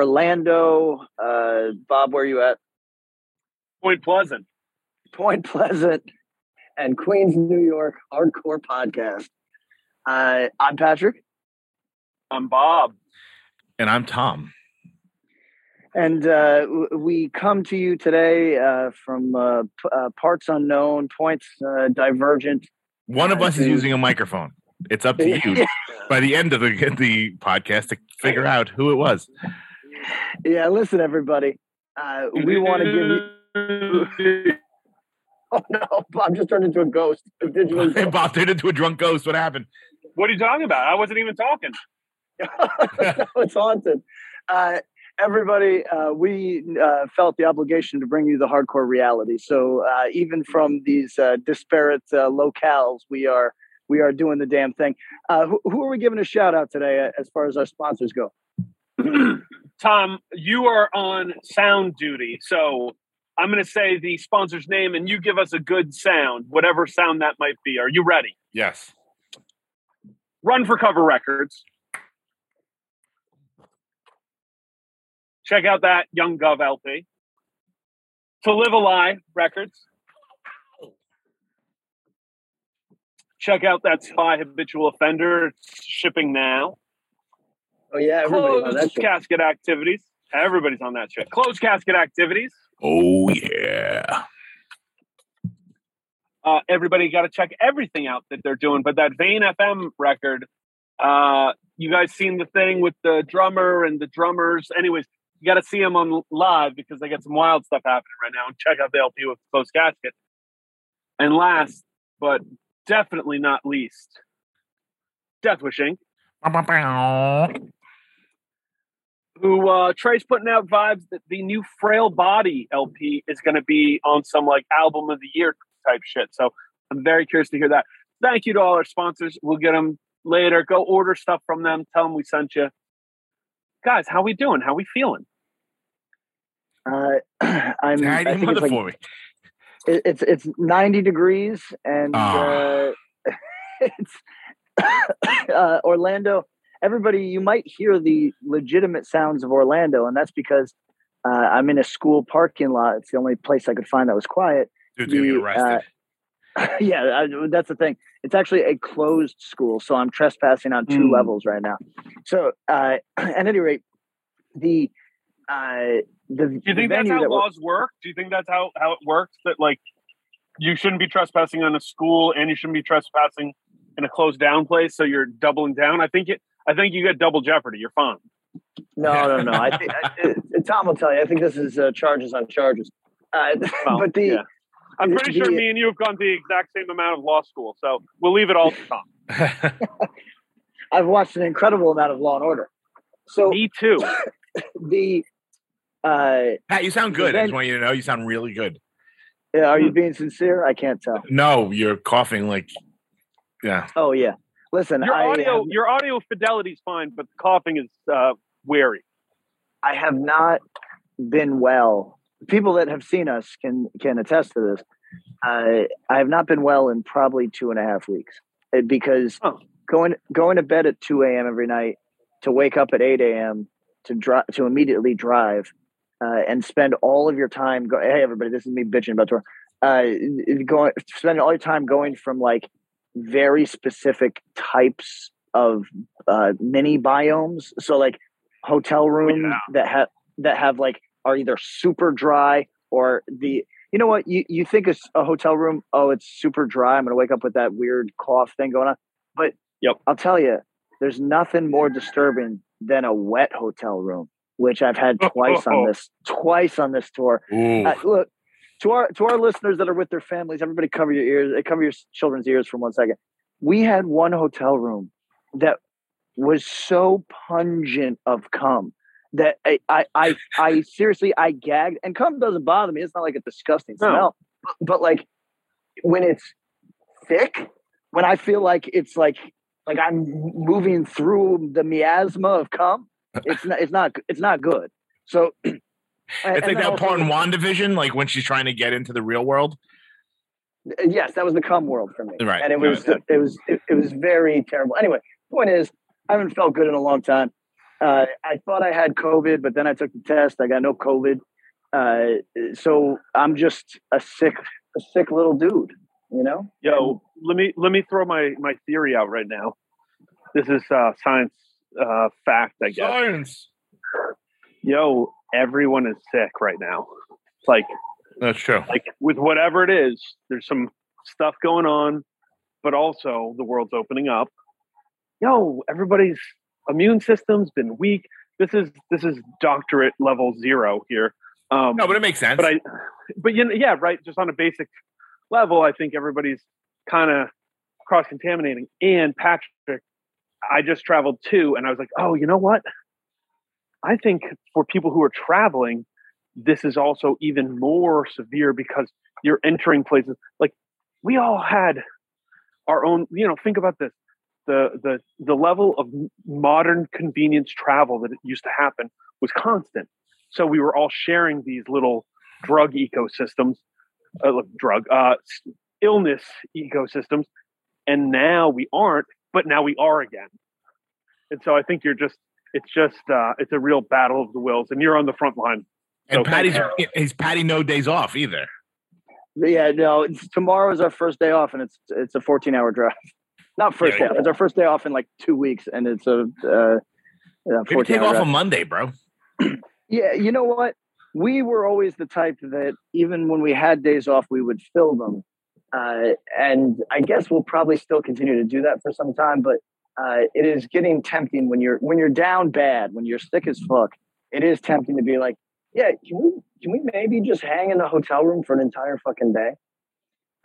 Orlando, uh, Bob, where are you at? Point Pleasant. Point Pleasant and Queens, New York hardcore podcast. Uh, I'm Patrick, I'm Bob. And I'm Tom. and uh, we come to you today uh, from uh, p- uh, parts unknown, points uh, divergent. One of I us is using a microphone. It's up to you by the end of the the podcast to figure out who it was. Yeah, listen, everybody. Uh, we want to give you. Oh no, Bob just turned into a ghost. A digital Hey, Bob turned into a drunk ghost. What happened? What are you talking about? I wasn't even talking. no, it's haunted. Uh, everybody, uh, we uh, felt the obligation to bring you the hardcore reality. So uh, even from these uh, disparate uh, locales, we are we are doing the damn thing. Uh, who, who are we giving a shout out today uh, as far as our sponsors go? Tom, you are on sound duty. So I'm going to say the sponsor's name and you give us a good sound, whatever sound that might be. Are you ready? Yes. Run for Cover Records. Check out that Young Guv LP. To Live a Lie Records. Check out that Spy Habitual Offender. It's shipping now. Oh yeah, everybody on that Closed casket activities. Everybody's on that shit. Closed casket activities. Oh yeah. Uh, everybody got to check everything out that they're doing. But that Vein.fm record, uh, you guys seen the thing with the drummer and the drummers. Anyways, you got to see them on live because they got some wild stuff happening right now. And check out the LP with Closed Casket. And last, but definitely not least, Death Wishing. Who uh Trey's putting out vibes that the new Frail Body LP is going to be on some like album of the year type shit. So I'm very curious to hear that. Thank you to all our sponsors. We'll get them later. Go order stuff from them. Tell them we sent you. Guys, how we doing? How we feeling? Uh, I'm. I think it's, like, for me. it- it's it's 90 degrees and Ah. uh, it's uh, Orlando. Everybody, you might hear the legitimate sounds of Orlando, and that's because uh, I'm in a school parking lot. It's the only place I could find that was quiet. Dude's gonna get the, arrested. yeah, I, that's the thing. It's actually a closed school, so I'm trespassing on two Mm. levels right now. So, uh, at any rate, the uh, the Do you think that's how laws work? Do you think that's how how it works? That like you shouldn't be trespassing on a school and you shouldn't be trespassing in a closed down place. So you're doubling down. I think it. I think you get double jeopardy. You're fine. No, no, no. I think I, Tom will tell you. I think this is uh, charges on charges. Uh, Well, but the yeah. I'm pretty sure the- me and you have gone to the exact same amount of law school, so we'll leave it all to Tom. I've watched an incredible amount of Law and Order. So Me too. the uh, Pat, you sound good. I just want you to know you sound really good. yeah, are you being sincere? I can't tell. No, you're coughing like yeah. Oh yeah. Listen, Your I audio, have, your audio fidelity's fine, but the coughing is uh, wary. I have not been well. People that have seen us can can attest to this. I I have not been well in probably two and a half weeks Uh, because Oh. going going to bed at two a.m. every night to wake up at eight a.m. to drive to immediately drive uh, and spend all of your time. Go- hey, everybody, this is me bitching about tour. Uh, going spending all your time going from like very specific types of uh, mini biomes. So like hotel rooms yeah. that have that have like are either super dry or the you know what you you think a hotel room oh it's super dry i'm gonna wake up with that weird cough thing going on but Yep. i'll tell you there's nothing more disturbing than a wet hotel room which I've had twice on this twice on this tour. Uh, look to our to our listeners that are with their families. Everybody, cover your ears. uh, Cover your children's ears for one second. We had one hotel room that was so pungent of cum that I I I, I seriously I gagged. And cum doesn't bother me. It's not like a disgusting No. smell, but, but like when it's thick, when I feel like it's like like I'm moving through the miasma of cum, it's not it's not it's not good. So. It's like that part in WandaVision, like when she's trying to get into the real world. yes, that was the cum world for me. Right. And it was it was it, it was very terrible. Anyway, point is, I haven't felt good in a long time. Uh, I thought I had COVID, but then I took the test. I got no COVID. Uh, so I'm just a sick a sick little dude. You know. Yo, let me let me throw my my theory out right now. This is uh, science uh, fact, I guess. Science. Yo, everyone is sick right now. It's Like That's true. like with whatever it is, there's some stuff going on, but also the world's opening up. Yo, everybody's immune system's been weak. This is this is doctorate level zero here. Um, No, but it makes sense. but I, but you know, yeah, right. Just on a basic level, I think everybody's kind of cross contaminating. And Patrick, I just traveled too, and I was like, oh, you know what? I think for people who are traveling, this is also even more severe because you're entering places like we all had our own. You know, think about this: the the the level of modern convenience travel that used to happen was constant. So we were all sharing these little drug ecosystems, uh, drug uh, illness ecosystems, and now we aren't. But now we are again. And so I think you're just. It's just. Uh, it's a real battle of the wills, and you're on the front line. and so Patty's thank he's Patty no days off either. Yeah, no. It's, tomorrow is our first day off, and it's it's a 14 hour drive. Not first Yeah, day off. It's our first day off in like two weeks, and it's a uh, yeah, Maybe take hour off drive. on Monday, bro. Yeah, you know what? We were always the type that even when we had days off, we would fill them. Uh, and I guess we'll probably still continue to do that for some time. But uh, it is getting tempting when you're when you're down bad, when you're sick as fuck. It is tempting to be like, yeah, can we can we maybe just hang in the hotel room for an entire fucking day?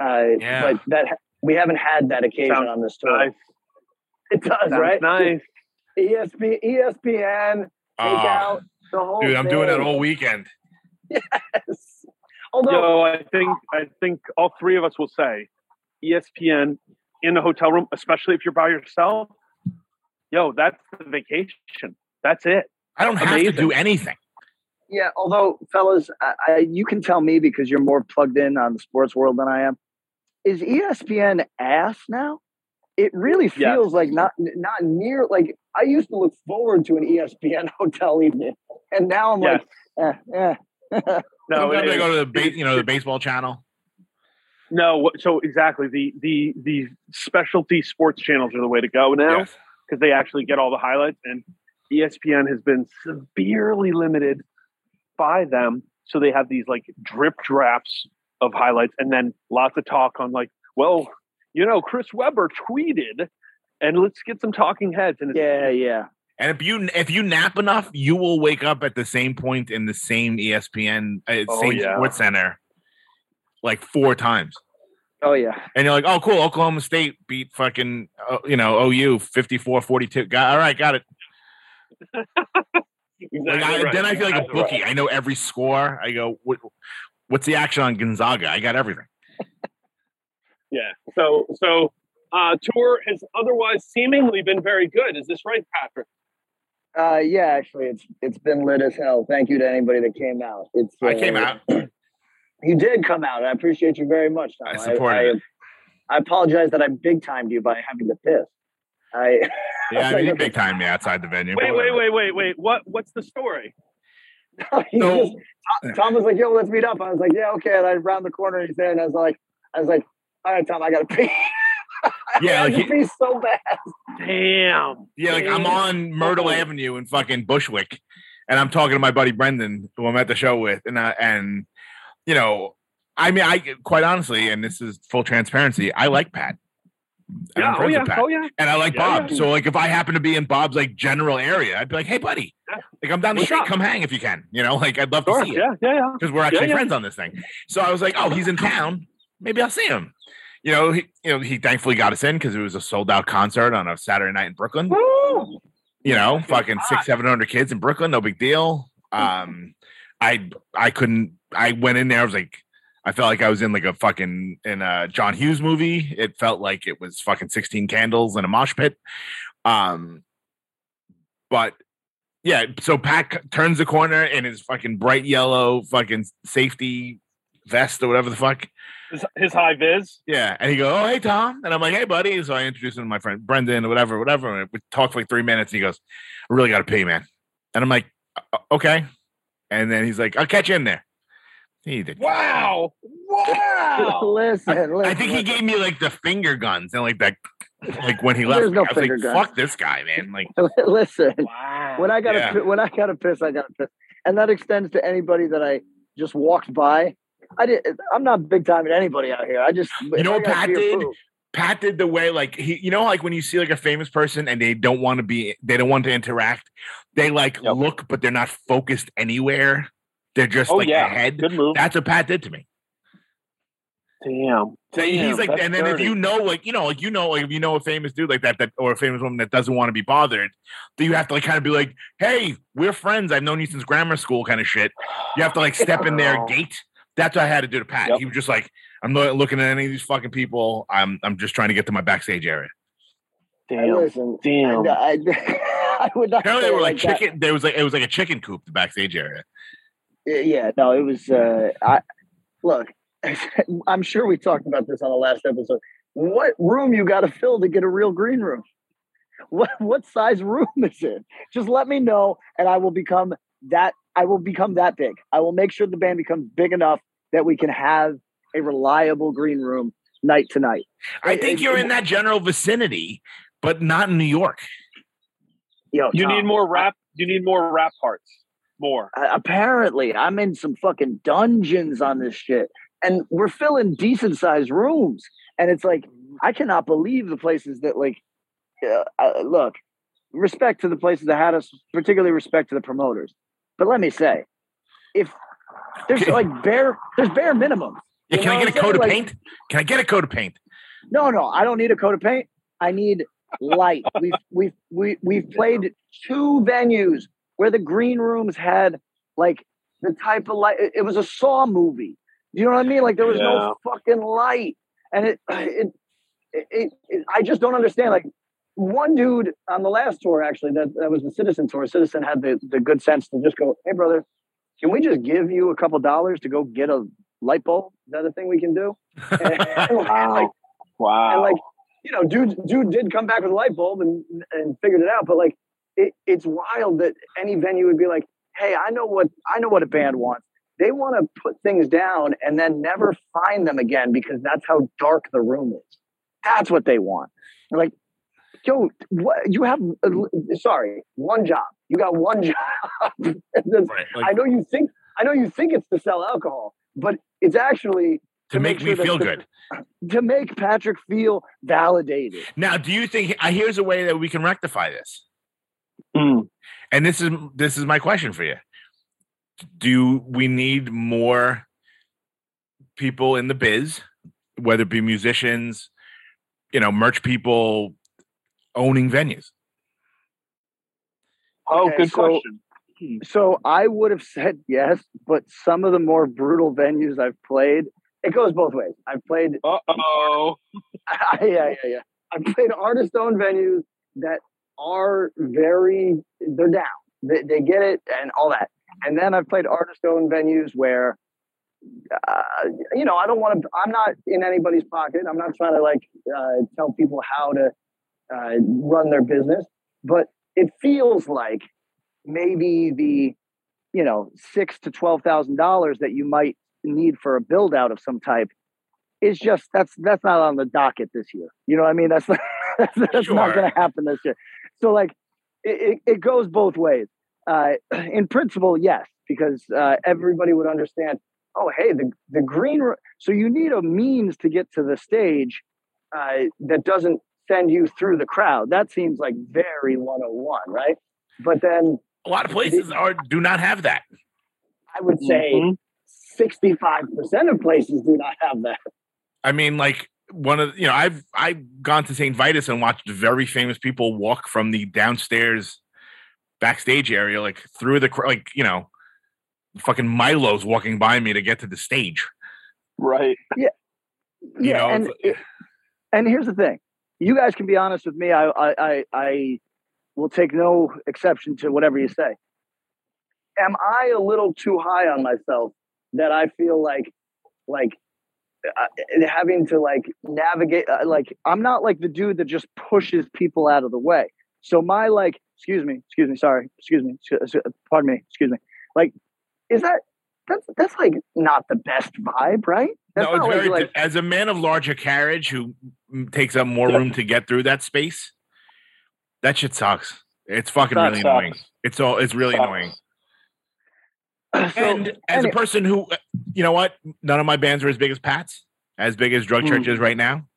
Uh, Yeah. But that we haven't had that occasion Sounds on this tour. Nice. It does, Sounds right? nice. ESP, ESPN, take Oh, out the whole. dude, I'm doing that thing. all weekend. Yes. Although, Yo, I think I think all three of us will say ESPN in a hotel room, especially if you're by yourself. Yo, that's the vacation. That's it. I don't have to do anything. yeah. Although, fellas, I, I, you can tell me because you're more plugged in on the sports world than I am. Is ESPN ass now? It really Yes. feels like not not near. Like I used to look forward to an ESPN hotel evening, and now I'm Yes. like, eh, eh. No, Sometimes it I go to the ba- you know the baseball channel. No. So exactly the the the specialty sports channels are the way to go now Yes. because they actually get all the highlights, and ESPN has been severely limited by them. So they have these like drip drafts of highlights, and then lots of talk on like, well, you know, Chris Webber tweeted, and let's get some talking heads. And it's, yeah, yeah. And if you if you nap enough, you will wake up at the same point in the same ESPN, uh, Oh, same yeah. Sports Center, like four times. Oh yeah. And you're like, oh, cool. Oklahoma State beat fucking, uh, you know, OU 54 42. Got, all right, got it. Exactly Like, I, right. Then I feel like a bookie. right. I know every score. I go, what, what's the action on Gonzaga? I got everything. Yeah. So so uh, tour has otherwise seemingly been very good. Is this right, Patrick? Uh, yeah, actually, it's it's been lit as hell. Thank you to anybody that came out. It's I came uh, out. You did come out. I appreciate you very much. Tom. I supported I, I, apologize that I big timed you by having to piss. I Yeah, I mean, you big time me outside the venue. Wait, wait, wait, wait, wait. What what's the story? he So- just- Tom, Tom was like, "Yo, let's meet up." I was like, "Yeah, okay." And I round the corner, and he's there, and I was like, "I was like, all right, Tom, I gotta pee." Yeah, I like had to he- pee so bad. Damn. Yeah, like I'm on Myrtle. Avenue in fucking Bushwick, and I'm talking to my buddy Brendan, who I'm at the show with, and I, and you know, I mean, I quite honestly, and this is full transparency, I like Pat. Yeah, oh yeah, oh yeah. And I like Yeah, Bob. yeah. So like if I happen to be in Bob's like general area, I'd be like, hey buddy, like I'm down the What's street, up? come hang if you can. You know, like I'd love Sure. to see you. Yeah, yeah, yeah. because we're actually friends on this thing. So I was like, oh, he's in town. Maybe I'll see him. You know, he, you know, he thankfully got us in because it was a sold out concert on a Saturday night in Brooklyn. Woo! You know, Fucking fucking hot. six, seven hundred kids in Brooklyn, no big deal. Um, I, I couldn't. I went in there. I was like, I felt like I was in like a fucking in a John Hughes movie. It felt like it was fucking sixteen candles in a mosh pit. Um, but yeah, so Pat c- turns the corner in his fucking bright yellow fucking safety vest or whatever the fuck. His, his high vis. Yeah, and he go, "Oh, hey Tom," and I'm like, "Hey, buddy." So I introduce him to my friend Brendan or whatever, whatever. And we talk for like three minutes. And he goes, "I really got to pee, man," and I'm like, "Uh, "Okay," and then he's like, "I'll catch you in there." He did. Wow! Wow! listen, listen. I think he gave me like the finger guns and like that, like when he left. There's no I was like, guns. "Fuck this guy, man!" Like, listen. wow! When I got Yeah. when I got to piss, I got to piss, and that extends to anybody that I just walked by. I did. I'm not big time at anybody out here. I just You know what Pat did? poo. Pat did the way like he, you know, like when you see like a famous person and they don't want to be, they don't want to interact. They like Yep. look, but they're not focused anywhere. They're just oh like yeah, ahead. good move. That's what Pat did to me. Damn. So he's like, that's and then if you know, like you know, like you know, like if you know a famous dude like that, that or a famous woman that doesn't want to be bothered, then you have to like kind of be like, hey, we're friends. I've known you since grammar school, kind of shit. You have to like step in their gate. That's what I had to do to Pat. Yep. He was just like, I'm not looking at any of these fucking people. I'm I'm just trying to get to my backstage area. Damn. listen. Damn. I, I, I would not. Apparently, they were like that. chicken. There was like it was like a chicken coop, the backstage area. Yeah, no, it was. Uh, I look. I'm sure we talked about this on the last episode. What room you got to fill to get a real green room? What what size room is it? Just let me know, and I will become that. I will become that big. I will make sure the band becomes big enough that we can have a reliable green room night to night. I think it- you're in that general vicinity, but not in New York. Yo, You Tom, need more rap. You need more rap parts. More. I- apparently i'm in some fucking dungeons on this shit and we're filling decent sized rooms and it's like i cannot believe the places that like uh, uh, look respect to the places that had us particularly respect to the promoters but let me say if there's like bare there's bare minimums Yeah, can I get a coat of? Like- paint? Can I get a coat of paint? no no i don't need a coat of paint i need light. We've we've we, we've played two venues where the green rooms had like the type of light. It, was a saw movie. Do you know what i mean? Like there was no fucking light. And it it, it, it, it i just don't understand. Like one dude on the last tour actually that, that was the citizen tour citizen had the, the good sense to just go hey brother can we just give you a couple dollars to go get a light bulb? Is that a thing we can do? And, like, Wow. and like you know dude dude did come back with a light bulb and and figured it out but like it, it's wild that any venue would be like hey i know what i know what a band wants. They want to put things down and then never find them again because that's how dark the room is. That's what they want. They're like yo what you have uh, sorry one job. You got one job. Right. i know you think i know you think it's to sell alcohol but it's actually to make sure me feel the- good. to make patrick feel validated Now, do you think here's a way that we can rectify this? Mm. And this is this is my question for you. Do we need more people in the biz, whether it be musicians, you know, merch people owning venues? Oh, Okay, good so- question. So I would have said yes, but some of the more brutal venues I've played, it goes both ways. I've played, Uh oh. yeah, yeah, yeah. I've played artist-owned venues that are very, they're down. They, they get it and all that. And then I've played artist-owned venues where, uh, you know, I don't want to. I'm not in anybody's pocket. I'm not trying to like uh, tell people how to uh, run their business, but it feels like maybe the you know six to twelve thousand dollars that you might need for a build out of some type is just that's that's not on the docket this year. You know what I mean? That's not, that's, that's Sure. not going to happen this year. So like it, it, it goes both ways. Uh, in principle, yes, because uh, everybody would understand. Oh, hey, the the green. ro- So you need a means to get to the stage uh, that doesn't send you through the crowd. That seems like very 101, right? But then A lot of places are do not have that. I would say Mhm. 65% of places do not have that. I mean, like one of you know, I've I've gone to St. Vitus and watched very famous people walk from the downstairs backstage area, like through the like you know, fucking Milo's walking by me to get to the stage. Right. You yeah, know, and it's- and here's the thing: you guys can be honest with me. I I I, I will take no exception to whatever you say. Am I a little too high on myself that I feel like like uh, having to like navigate? Uh, like I'm not like the dude that just pushes people out of the way. So my like, excuse me, excuse me, sorry, excuse me, excuse- pardon me, excuse me. Like, is that that's that's like not the best vibe, right? That's no, it's very like, as a man of larger carriage who mm, takes up more room to get through that space. That shit sucks. It's fucking really sucks. annoying. It's all. It's really Sucks. annoying. like so, and as any- a person who, you know what, none of my bands are as big as Pat's, as big as Drug Mm. Church is right now.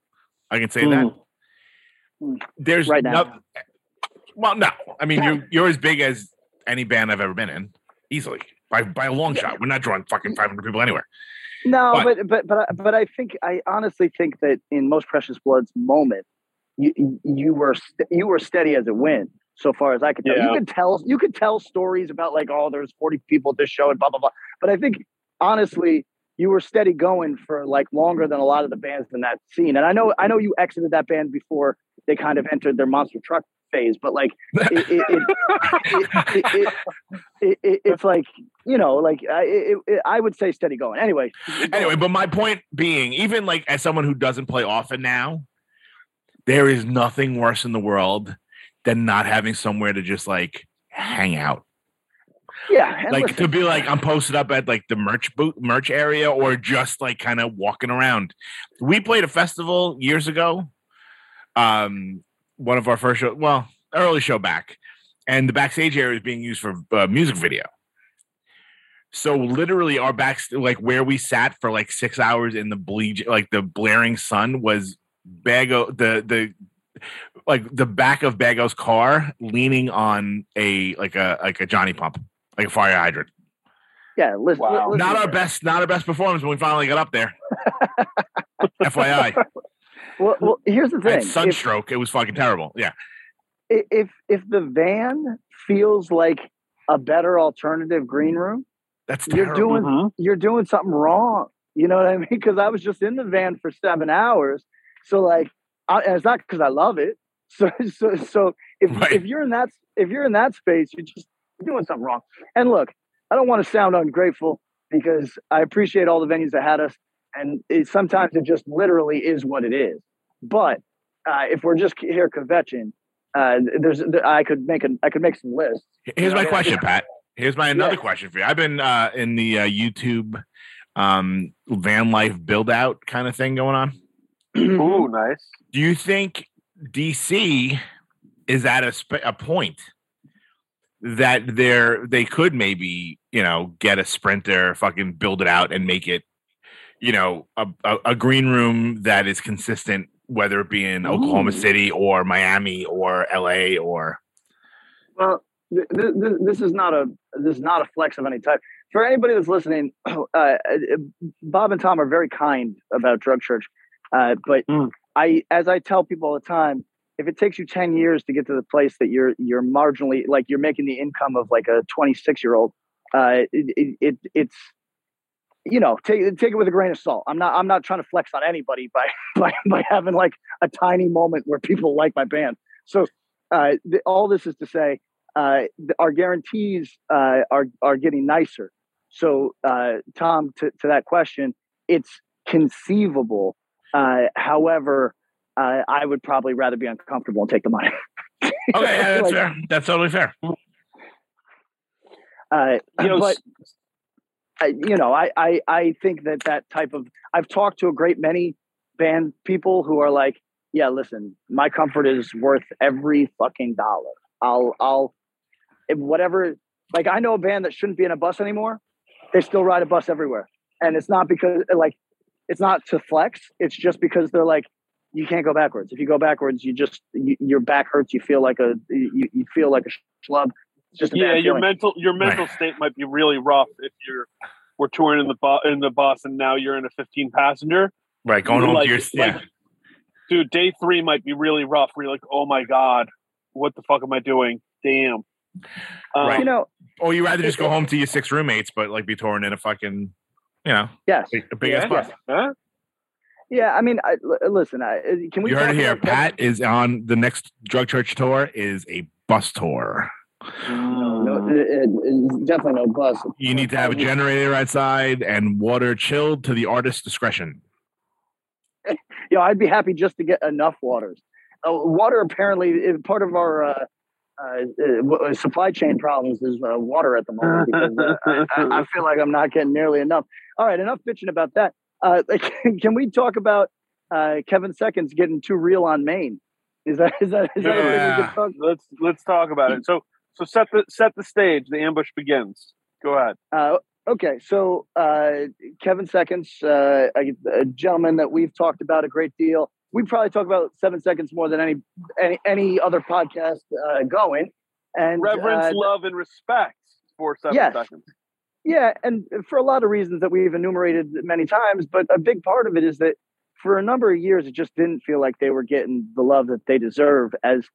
I can say Mm. that. There's Right now. no- well, no, I mean you're you're as big as any band I've ever been in, easily by by a long shot. We're not drawing fucking 500 people anywhere. No, But- but but but I- but I think I honestly think that in most Precious Blood's moment, you you were st- you were steady as a win. So far as I could tell, Yeah. you could tell you could tell stories about like oh there's 40 people at this show and blah blah blah. But I think honestly you were steady going for like longer than a lot of the bands in that scene. And I know I know you exited that band before they kind of entered their monster truck phase, but like it, it, it, it, it, it, it, it's like you know like I I would say steady going. Anyway, Anyway, but my point being, even like as someone who doesn't play often now, there is nothing worse in the world than not having somewhere to just like hang out. Yeah, like listen, to be like I'm posted up at like the merch boot merch area or just like kind of walking around. We played a festival years ago. Um one of our first show, well, early show back, and the backstage area is being used for uh, music video. So literally our back like where we sat for like 6 hours in the bleach like the blaring sun was Bago the the like the back of Bago's car leaning on a like a like a Johnny pump like a fire hydrant. yeah, listen, Wow. listen Not our here. best, not our best performance when we finally got up there. FYI, Well, well, here's the thing: had if, sunstroke. It was fucking terrible. Yeah, if if the van feels like a better alternative green room, that's you're terrible. doing Mhm. you're doing something wrong. You know what I mean? Because I was just in the van for seven hours, so like, I, and it's not because I love it. So so so if Right. if you're in that if you're in that space, you're just doing something wrong. And look, I don't want to sound ungrateful because I appreciate all the venues that had us, and it, sometimes it just literally is what it is. But uh, if we're just here kvetching, uh, there's I could make a I could make some lists. Here's my Yeah. question, Pat. Here's my another Yeah. question for you. I've been uh, in the uh, YouTube um, van life build out kind of thing going on. Ooh, nice. Do you think DC is at a, sp- a point that they're they could maybe you know get a sprinter, fucking build it out and make it you know a, a, a green room that is consistent, whether it be in Oklahoma City or Miami or LA or Well, th- th- th- this is not a this is not a flex of any type. For anybody that's listening, uh, uh, Bob and Tom are very kind about Drug Church, uh, but Mm. I, as I tell people all the time, if it takes you ten years to get to the place that you're you're marginally like you're making the income of like a 26 year old, uh, it, it, it it's you know take take it with a grain of salt. I'm not I'm not trying to flex on anybody by by by having like a tiny moment where people like my band. So uh, th- all this is to say uh, th- our guarantees uh, are are getting nicer. So, uh, Tom, to, to that question, it's conceivable. Uh, however, uh, I would probably rather be uncomfortable and take the money. okay, yeah, that's Like, fair. That's totally fair. Uh, You know, but I, you know, I, I I think that that type of I've talked to a great many band people who are like, yeah, listen, my comfort is worth every fucking dollar. I'll I'll if whatever. Like I know a band that shouldn't be in a bus anymore. They still ride a bus everywhere, and it's not because like it's not to flex. It's just because they're like, you can't go backwards. If you go backwards, you just you, your back hurts. You feel like a you, you feel like a schlub. It's just a yeah, bad your feeling. mental your mental Right. state might be really rough if you're we're touring in the Bo- in the bus and now you're in a 15 passenger. Right, going home Like- to your like- yeah. Dude, day three might be really rough. Where you're like, oh my god, what the fuck am I doing? Damn. Um, Right. you know, Or you rather just go home to your six roommates, but like be touring in a fucking, you know, yes, big, a big Yeah. ass bus. Huh? yeah. I mean, I, l- listen. I, can we? You heard it here. Pat is on the next drug church tour. Is a bus tour. No, no, it, it- it's definitely no bus. You need to have a generator outside and water chilled to the artist's discretion. you know, I'd be happy just to get enough waters. Uh, water apparently is part of our uh, uh, uh, supply chain problems is uh, water at the moment because uh, I, I- feel like I'm not getting nearly enough. All right, enough bitching about that. Uh, can we talk about uh, Kevin Seconds getting too real on Maine? Is that is that is that a thing we Yeah. talk? let's let's talk about it. So so set the set the stage. The ambush begins. Go ahead. Uh, okay, so uh, Kevin Seconds, uh, a, a gentleman that we've talked about a great deal. We probably talk about Seven Seconds more than any any, any other podcast uh, going. And Reverence, uh, love, and respect for seven Yes. seconds. yeah, and for a lot of reasons that we've enumerated many times, but a big part of it is that for a number of years, it just didn't feel like they were getting the love that they deserve as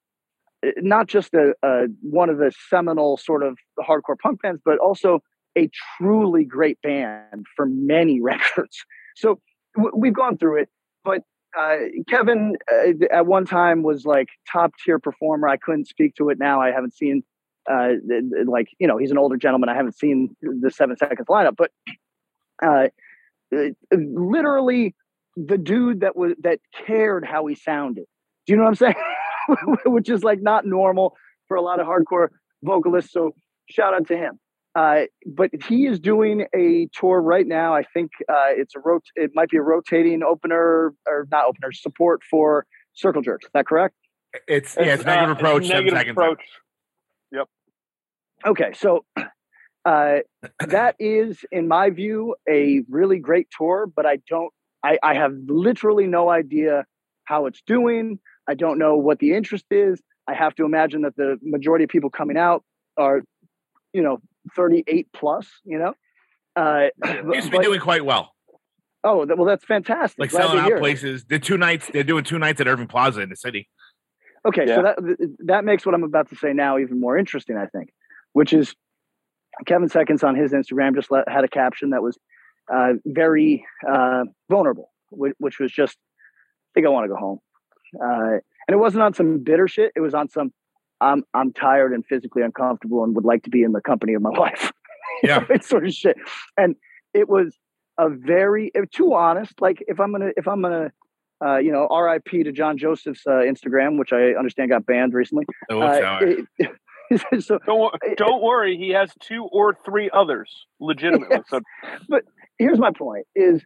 uh, not just a, a one of the seminal sort of hardcore punk bands, but also a truly great band for many records. So w- we've gone through it, but uh, Kevin uh, at one time was like top tier performer. I couldn't speak to it now. I haven't seen uh, like you know he's an older gentleman. I haven't seen the Seven Seconds lineup, but uh, uh, literally the dude that was that cared how he sounded. Do you know what I'm saying? Which is like not normal for a lot of hardcore vocalists. So shout out to him. Uh, but he is doing a tour right now. I think uh, it's a rot- It might be a rotating opener or not opener support for Circle Jerks. Is that correct? It's yeah, it's negative uh, approach. seven Negative seconds. Yep. Okay, so uh, that is, in my view, a really great tour. But I don't. I, I have literally no idea how it's doing. I don't know what the interest is. I have to imagine that the majority of people coming out are, you know, 38 plus. You know. Uh, It used to be doing quite well. oh, th- well, that's fantastic. Like Glad selling out it. places. They're two nights. They're doing two nights at Irving Plaza in the city. Okay, Yeah. so that that makes what I'm about to say now even more interesting, I think, which is Kevin Seconds on his Instagram just let, had a caption that was uh, very uh, vulnerable, which, which was just, I think I want to go home, uh, and it wasn't on some bitter shit. It was on some, I'm I'm tired and physically uncomfortable and would like to be in the company of my wife. Yeah. it's sort of shit, and it was a very too honest. Like if I'm gonna if I'm gonna uh, you know, RIP to John Joseph's uh, Instagram, which I understand got banned recently. It Uh, sour. it- so Don't don't worry. He has two or three others legitimately. So But here's my point: is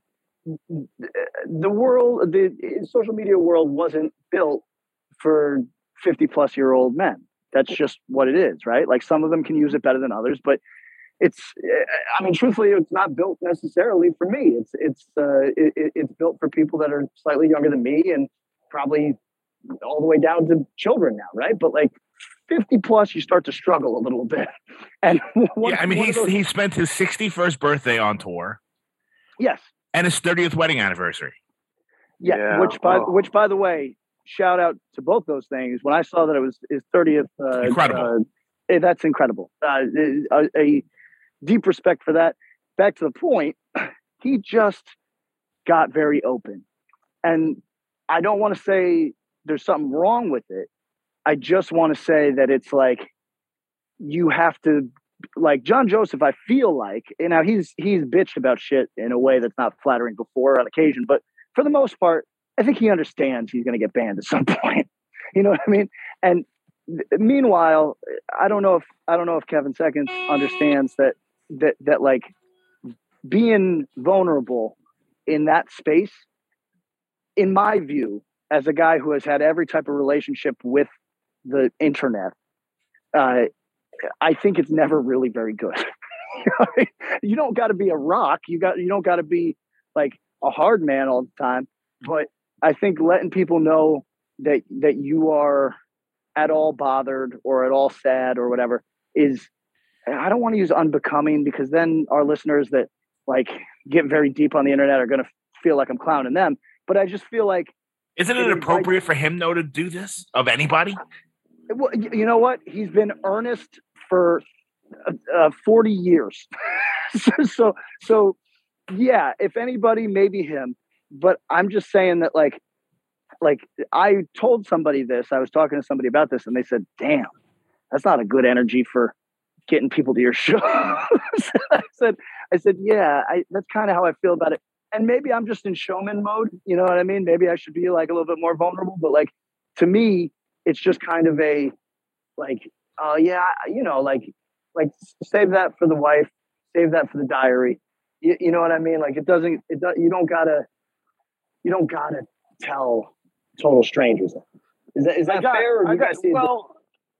the world, the social media world, wasn't built for 50 plus year old men. That's just what it is, right? Like some of them can use it better than others, but it's. I mean, truthfully, it's not built necessarily for me. It's it's uh, it, it- it's built for people that are slightly younger than me and probably all the way down to children now, right? But like 50 plus, you start to struggle a little bit. And one, yeah, I mean, one of he's those- he spent his 61st birthday on tour yes, and his 30th wedding anniversary. Yeah, Yeah, which by oh. which by the way, shout out to both those things. When I saw that it was his thirtieth, uh, Incredible. Uh, eh, that's incredible. Uh, a, a deep respect for that. Back to the point, he just got very open, and I don't want to say there's something wrong with it. I just want to say that it's like you have to like John Joseph, I feel like, you know, he's he's bitched about shit in a way that's not flattering before on occasion, but for the most part, I think he understands he's going to get banned at some point. You know what I mean? And meanwhile, I don't know if I don't know if Kevin Seconds understands that that that like being vulnerable in that space, in my view, as a guy who has had every type of relationship with the internet, uh, I think it's never really very good. You don't got to be a rock. You got you don't got to be like a hard man all the time. But I think letting people know that that you are at all bothered or at all sad or whatever is I don't want to use unbecoming because then our listeners that like get very deep on the internet are going to feel like I'm clowning them. But I just feel like Isn't it appropriate for him though to do this of anybody? well, you know what? He's been earnest for uh, uh, 40 years. so, so, so, yeah, if anybody, maybe him. But I'm just saying that, like, like I told somebody this. I was talking to somebody about this, and they said, "Damn, that's not a good energy for getting people to your show." I said, "I said, yeah, I, that's kind of how I feel about it." And maybe I'm just in showman mode. You know what I mean? Maybe I should be like a little bit more vulnerable. But like to me, it's just kind of a like, oh yeah, you know, like like save that for the wife, save that for the diary. You, you know what I mean? Like it doesn't, it does, you don't gotta, you don't gotta tell total strangers. Is that is that got- fair? Or I got- see well,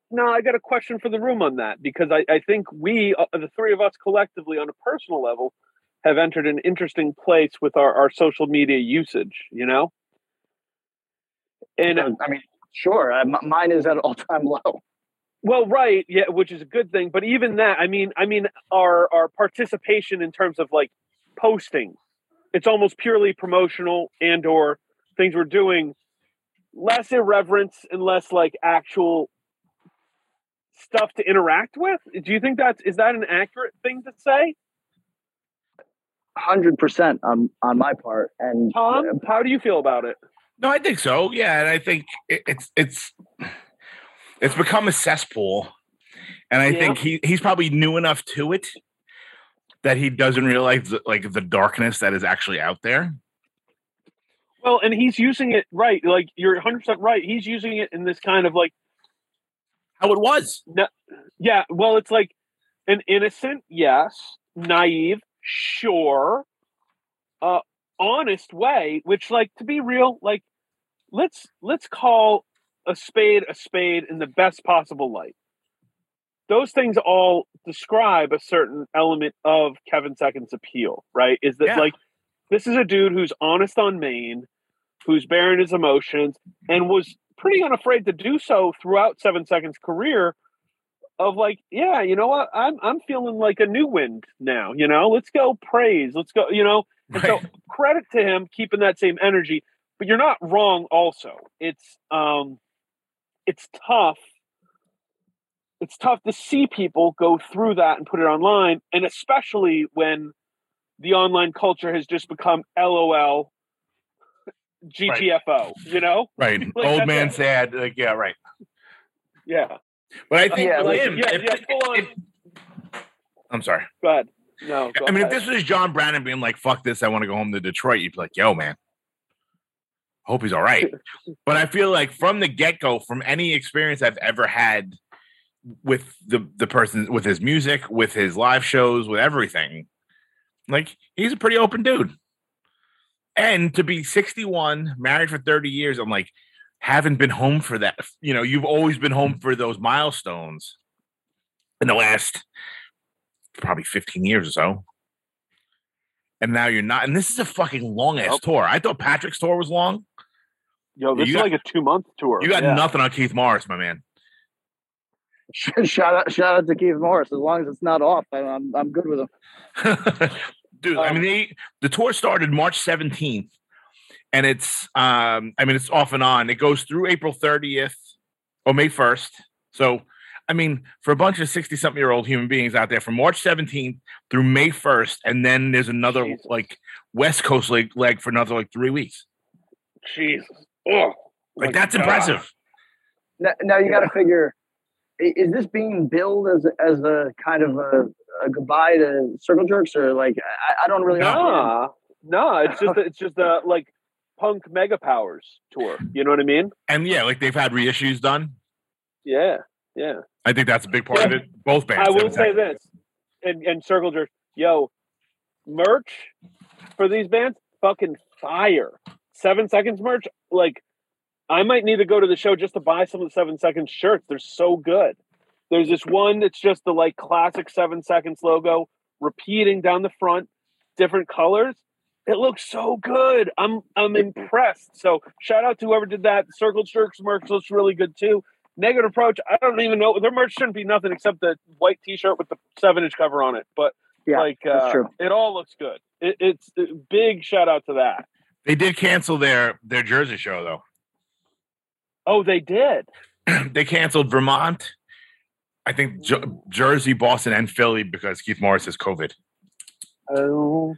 no, I got a question for the room on that because I, I think we, uh, the three of us collectively, on a personal level, have entered an interesting place with our, our social media usage. You know, and? I mean, sure. I, mine is at all time low. Well, right, yeah, which is a good thing. But even that, I mean, I mean, our our participation in terms of like posting, it's almost purely promotional and or things we're doing, less irreverence and less like actual stuff to interact with. Do you think that's is that an accurate thing to say, Hundred percent on on my part. And Tom? How do you feel about it? No, I think so. Yeah, and I think it, it's it's it's become a cesspool, and I Yeah. think he he's probably new enough to it that he doesn't realize the, like the darkness that is actually out there. Well, and he's using it right. Like you're 100 percent right. He's using it in this kind of like How it was. Yeah, well, it's like an innocent, yes, naive, sure, uh, honest way. Which, like, to be real, like, let's let's call a spade a spade in the best possible light. Those things all describe a certain element of Kevin Second's appeal, right? Is that Yeah. like this is a dude who's honest on main, who's bearing his emotions, and was pretty unafraid to do so throughout Seven Seconds' career of like, yeah, you know what? I'm I'm feeling like a new wind now, you know. Let's go praise. Let's go, you know. And Right. so credit to him keeping that same energy. But you're not wrong also. It's um it's tough. It's tough to see people go through that and put it online, and especially when the online culture has just become LOL GTFO, you know? Right. Like, Old man sad. Like, yeah, right. Yeah. But I think Yeah, like- him, yeah, if- yeah, on. if- I'm sorry. Go ahead. No, go I mean, if this was John Brannon being like, fuck this, I want to go home to Detroit, you'd be like, yo, man, hope he's all right. but I feel like from the get go, from any experience I've ever had with the, the person, with his music, with his live shows, with everything, like he's a pretty open dude. And to be 61, married for 30 years, I'm like, haven't been home for that. You know, you've always been home for those milestones in the last probably 15 years or so. And now you're not. And this is a fucking long ass tour. I thought Patrick's tour was long. Yo, this you is got- like a two month tour. You got yeah. nothing on Keith Morris, my man. shout out, shout out to Keith Morris. As long as it's not off, I, I'm I'm good with him. Dude, I Um, mean, they, the tour started March 17th, and it's, um, I mean, it's off and on. It goes through April 30th or May 1st. So, I mean, for a bunch of 60 something year old human beings out there, from March 17th through May 1st, and then there's another Jesus. like West Coast leg, leg for another like three weeks. Jesus. Oh, Like, that's God. impressive. Now, now you got to figure: i- is this being billed as a, as a kind of a, a goodbye to Circle Jerks, or like I, I don't really know. Nah, nah. It's just it's just a like punk mega powers tour. You know what I mean? And yeah, like they've had reissues done. Yeah, yeah. I think that's a big part of it. Both bands. I will say this, and and Circle Jerk, yo, merch for these bands, fucking fire. Seven Seconds merch, like I might need to go to the show just to buy some of the Seven Seconds shirts. They're so good. There's this one that's just the like classic Seven Seconds logo repeating down the front, different colors. It looks so good. I'm I'm impressed. So shout out to whoever did that. Circle Jerks merch looks really good too. Negative approach. I don't even know their merch shouldn't be nothing except the white T-shirt with the seven inch cover on it. But Yeah, like that's uh, true. it all looks good. It, it's a big shout out to that. They did cancel their their Jersey show though. Oh, they did. they canceled Vermont, I think J- mm. Jersey, Boston, and Philly because Keith Morris has COVID. Oh,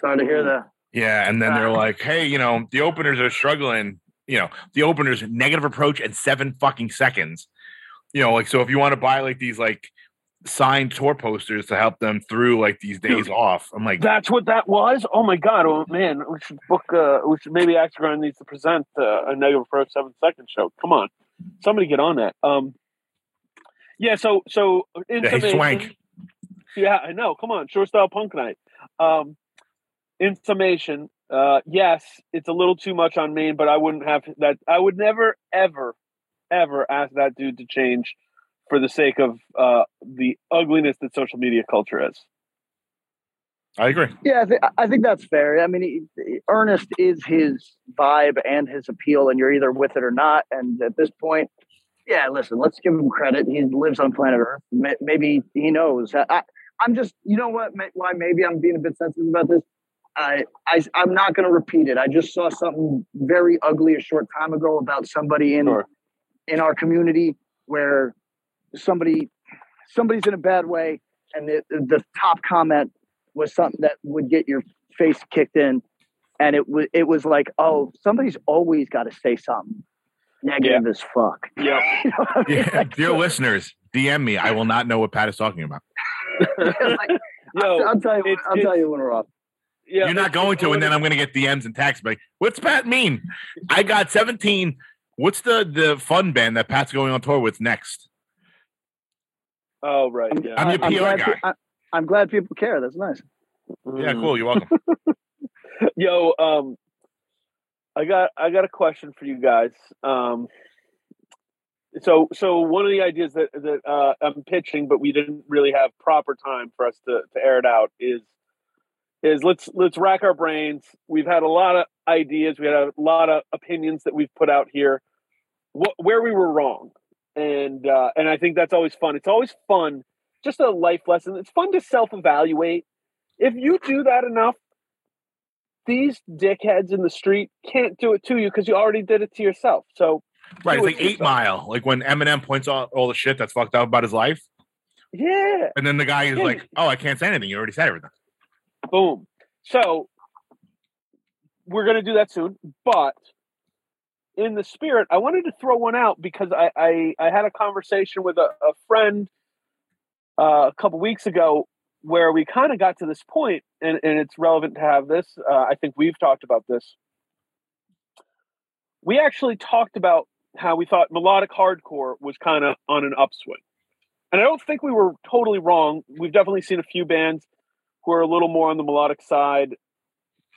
Sorry to hear mm. that. Yeah, and then they're ah. like, "Hey, you know, the openers are struggling. You know, the openers negative approach and seven fucking seconds. You know, like so if you want to buy like these like signed tour posters to help them through like these days off, I'm like, that's what that was. Oh my god. Oh man, we should book. Uh, we should maybe Axagon needs to present uh, a negative approach seven second show. Come on, somebody get on that. Um, yeah. So so in Yeah, summation- swank. Yeah, I know. Come on, short style punk night. Um, in summation, uh, yes, it's a little too much on Maine, but I wouldn't have that. I would never, ever, ever ask that dude to change for the sake of uh, the ugliness that social media culture is. I agree. Yeah, I, th- I think that's fair. I mean, he, he- Ernest is his vibe and his appeal, and you're either with it or not. And at this point, yeah, listen, let's give him credit. He lives on planet Earth. May- Maybe he knows. I, I, I'm just, you know what? May- Why maybe I'm being a bit sensitive about this. I, I, I'm not going to repeat it. I just saw something very ugly a short time ago about somebody in Sure. in our community where somebody somebody's in a bad way, and the, the top comment was something that would get your face kicked in, and it was it was like, oh, somebody's always got to say something negative as fuck. Yeah. You know I mean? Yeah, Like, dear so- listeners, DM me. I will not know what Pat is talking about. like, Yo, I'll, I'll tell you. it's- I'll tell you when we're off. yeah, You're not going to, and then I'm going to get DMs and texts like, "What's Pat mean? I got 17. What's the the fun band that Pat's going on tour with next? Oh right. I'm, Yeah. I'm your I'm PR glad guy. pe- I, I'm glad people care. That's nice. Yeah, cool. You're welcome. Yo, um, I got I got a question for you guys. Um, so so one of the ideas that that uh, I'm pitching, but we didn't really have proper time for us to to air it out is is let's let's rack our brains. We've had a lot of ideas. We had a lot of opinions that we've put out here. What where we were wrong, and uh, and I think that's always fun. It's always fun, just a life lesson. It's fun to self evaluate. If you do that enough, these dickheads in the street can't do it to you because you already did it to yourself. So Right, it's like Eight. Mile. Like when Eminem points out all the shit that's fucked up about his life, yeah, and then the guy is Yeah. like, "Oh, I can't say anything. You already said everything." boom. So we're gonna do that soon, but in the spirit, I wanted to throw one out because I I, I had a conversation with a, a friend uh, a couple weeks ago where we kind of got to this point, and, and it's relevant to have this. Uh, I think we've talked about this. We actually talked about how we thought melodic hardcore was kind of on an upswing. And I don't think we were totally wrong. We've definitely seen a few bands who are a little more on the melodic side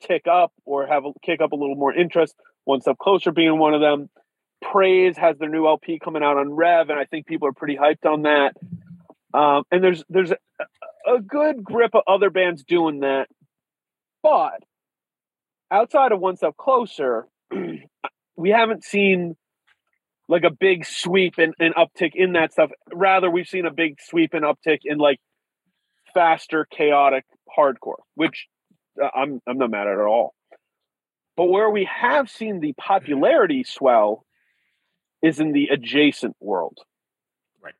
tick up or have a, kick up a little more interest. One Step Closer being one of them. Praise has their new LP coming out on Rev, and I think people are pretty hyped on that. Um, and there's there's a, a good grip of other bands doing that, but outside of One Step Closer, we haven't seen like a big sweep and, and uptick in that stuff. Rather, we've seen a big sweep and uptick in like faster, chaotic hardcore, which uh, I'm I'm not mad at at all. But where we have seen the popularity swell is in the adjacent world. Right.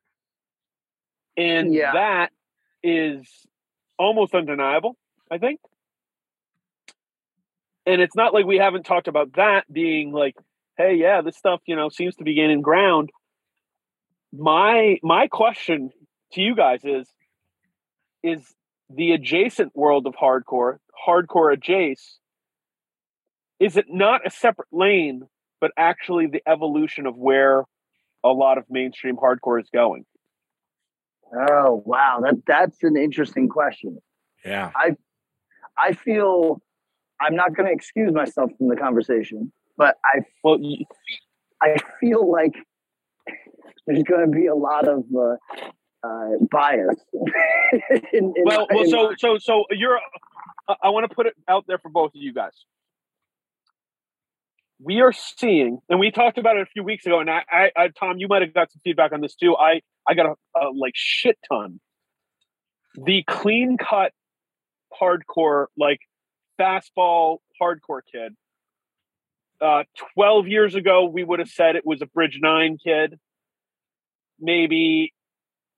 And Yeah. that is almost undeniable, I think. And it's not like we haven't talked about that being like, hey, yeah, this stuff, you know, seems to be gaining ground. My my question to you guys is is the adjacent world of hardcore, hardcore adjace, is it not a separate lane, but actually the evolution of where a lot of mainstream hardcore is going? Oh wow, that that's an interesting question. Yeah, I I feel I'm not going to excuse myself from the conversation, but I Well, y- I feel like there's going to be a lot of uh, uh, bias. in, in well, well. in So, so, so you're I, I want to put it out there for both of you guys. We are seeing, and we talked about it a few weeks ago. And I, I, I Tom, you might have got some feedback on this too. I, I got a, a like shit ton. The clean cut, hardcore, like fastball hardcore kid. Uh, 12 years ago, we would have said it was a Bridge Nine kid. Maybe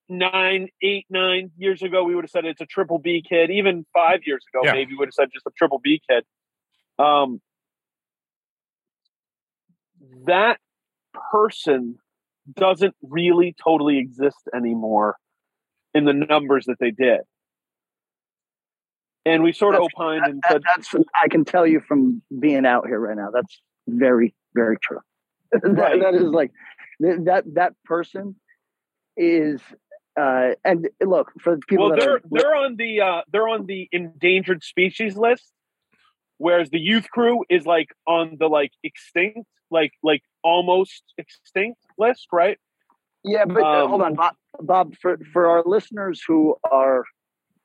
nine, eight, nine years ago, we would have said it's a triple B kid. Even five years ago, Yeah. maybe we would have said just a triple B kid. Um, that person doesn't really totally exist anymore in the numbers that they did. And we sort of That's- opined and That- said, that's I can tell you from being out here right now. That's very very true. that, Right. that is like that that person is uh and look for people well, that they're are, they're on the uh, they're on the endangered species list, whereas the youth crew is like on the like extinct, like like almost extinct list, right? Yeah, but Um, hold on, Bob. Bob, for for our listeners who are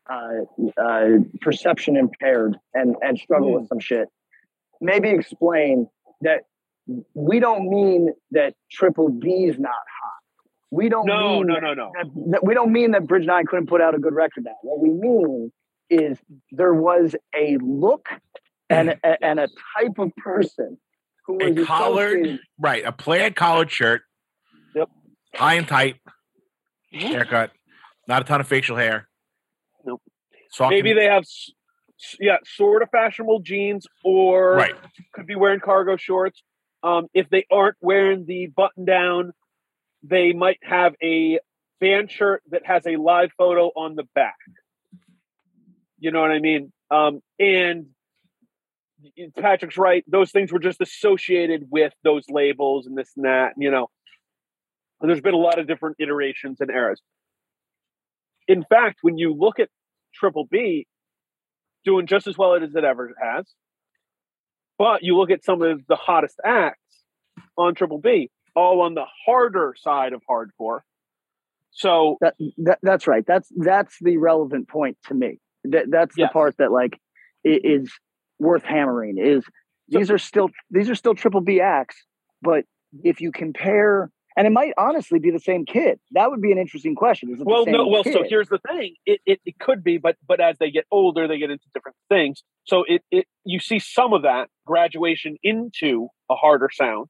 uh, uh, perception impaired and and struggle Hmm. with some shit, maybe explain that we don't mean that Triple B is not hot. We don't No, mean no, no, no. that, that- we don't mean that Bridge Nine couldn't put out a good record. Now, what we mean is there was a look and a, and a type of person A collared, right? A plaid collared shirt. Yep. High and tight haircut. Not a ton of facial hair. Nope. Soft Maybe they have, yeah, sort of fashionable jeans, or right. could be wearing cargo shorts. Um, if they aren't wearing the button down, they might have a band shirt that has a live photo on the back. You know what I mean? Um, and Patrick's right; those things were just associated with those labels and this and that. You know, and there's been a lot of different iterations and eras. In fact, when you look at Triple B doing just as well as it ever has, but you look at some of the hottest acts on Triple B, all on the harder side of hardcore. So That, that that's right. That's that's the relevant point to me. That that's Yes. the part that like is worth hammering. Is these are still these are still triple B acts, but if you compare, and it might honestly be the same kid. That would be an interesting question. Well, no, well, kid? so here's the thing: it, it it could be, but but as they get older, they get into different things. So it it you see some of that graduation into a harder sound,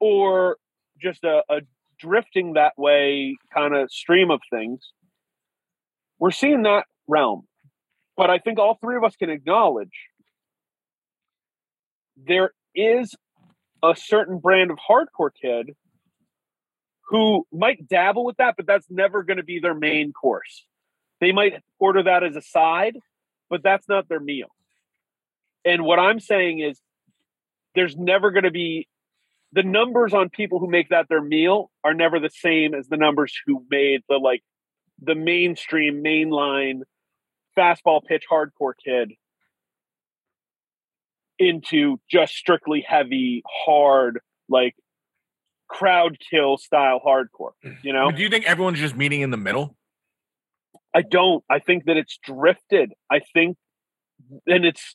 or just a, a drifting that way kind of stream of things. We're seeing that realm, but I think all three of us can acknowledge there is a certain brand of hardcore kid who might dabble with that, but that's never going to be their main course. They might order that as a side, but that's not their meal. And what I'm saying is there's never going to be the numbers on people who make that their meal are never the same as the numbers who made the like the mainstream mainline fastball pitch hardcore kid into just strictly heavy hard like crowd kill style hardcore you know do you think everyone's just meeting in the middle? I don't. I think that it's drifted. I think, and it's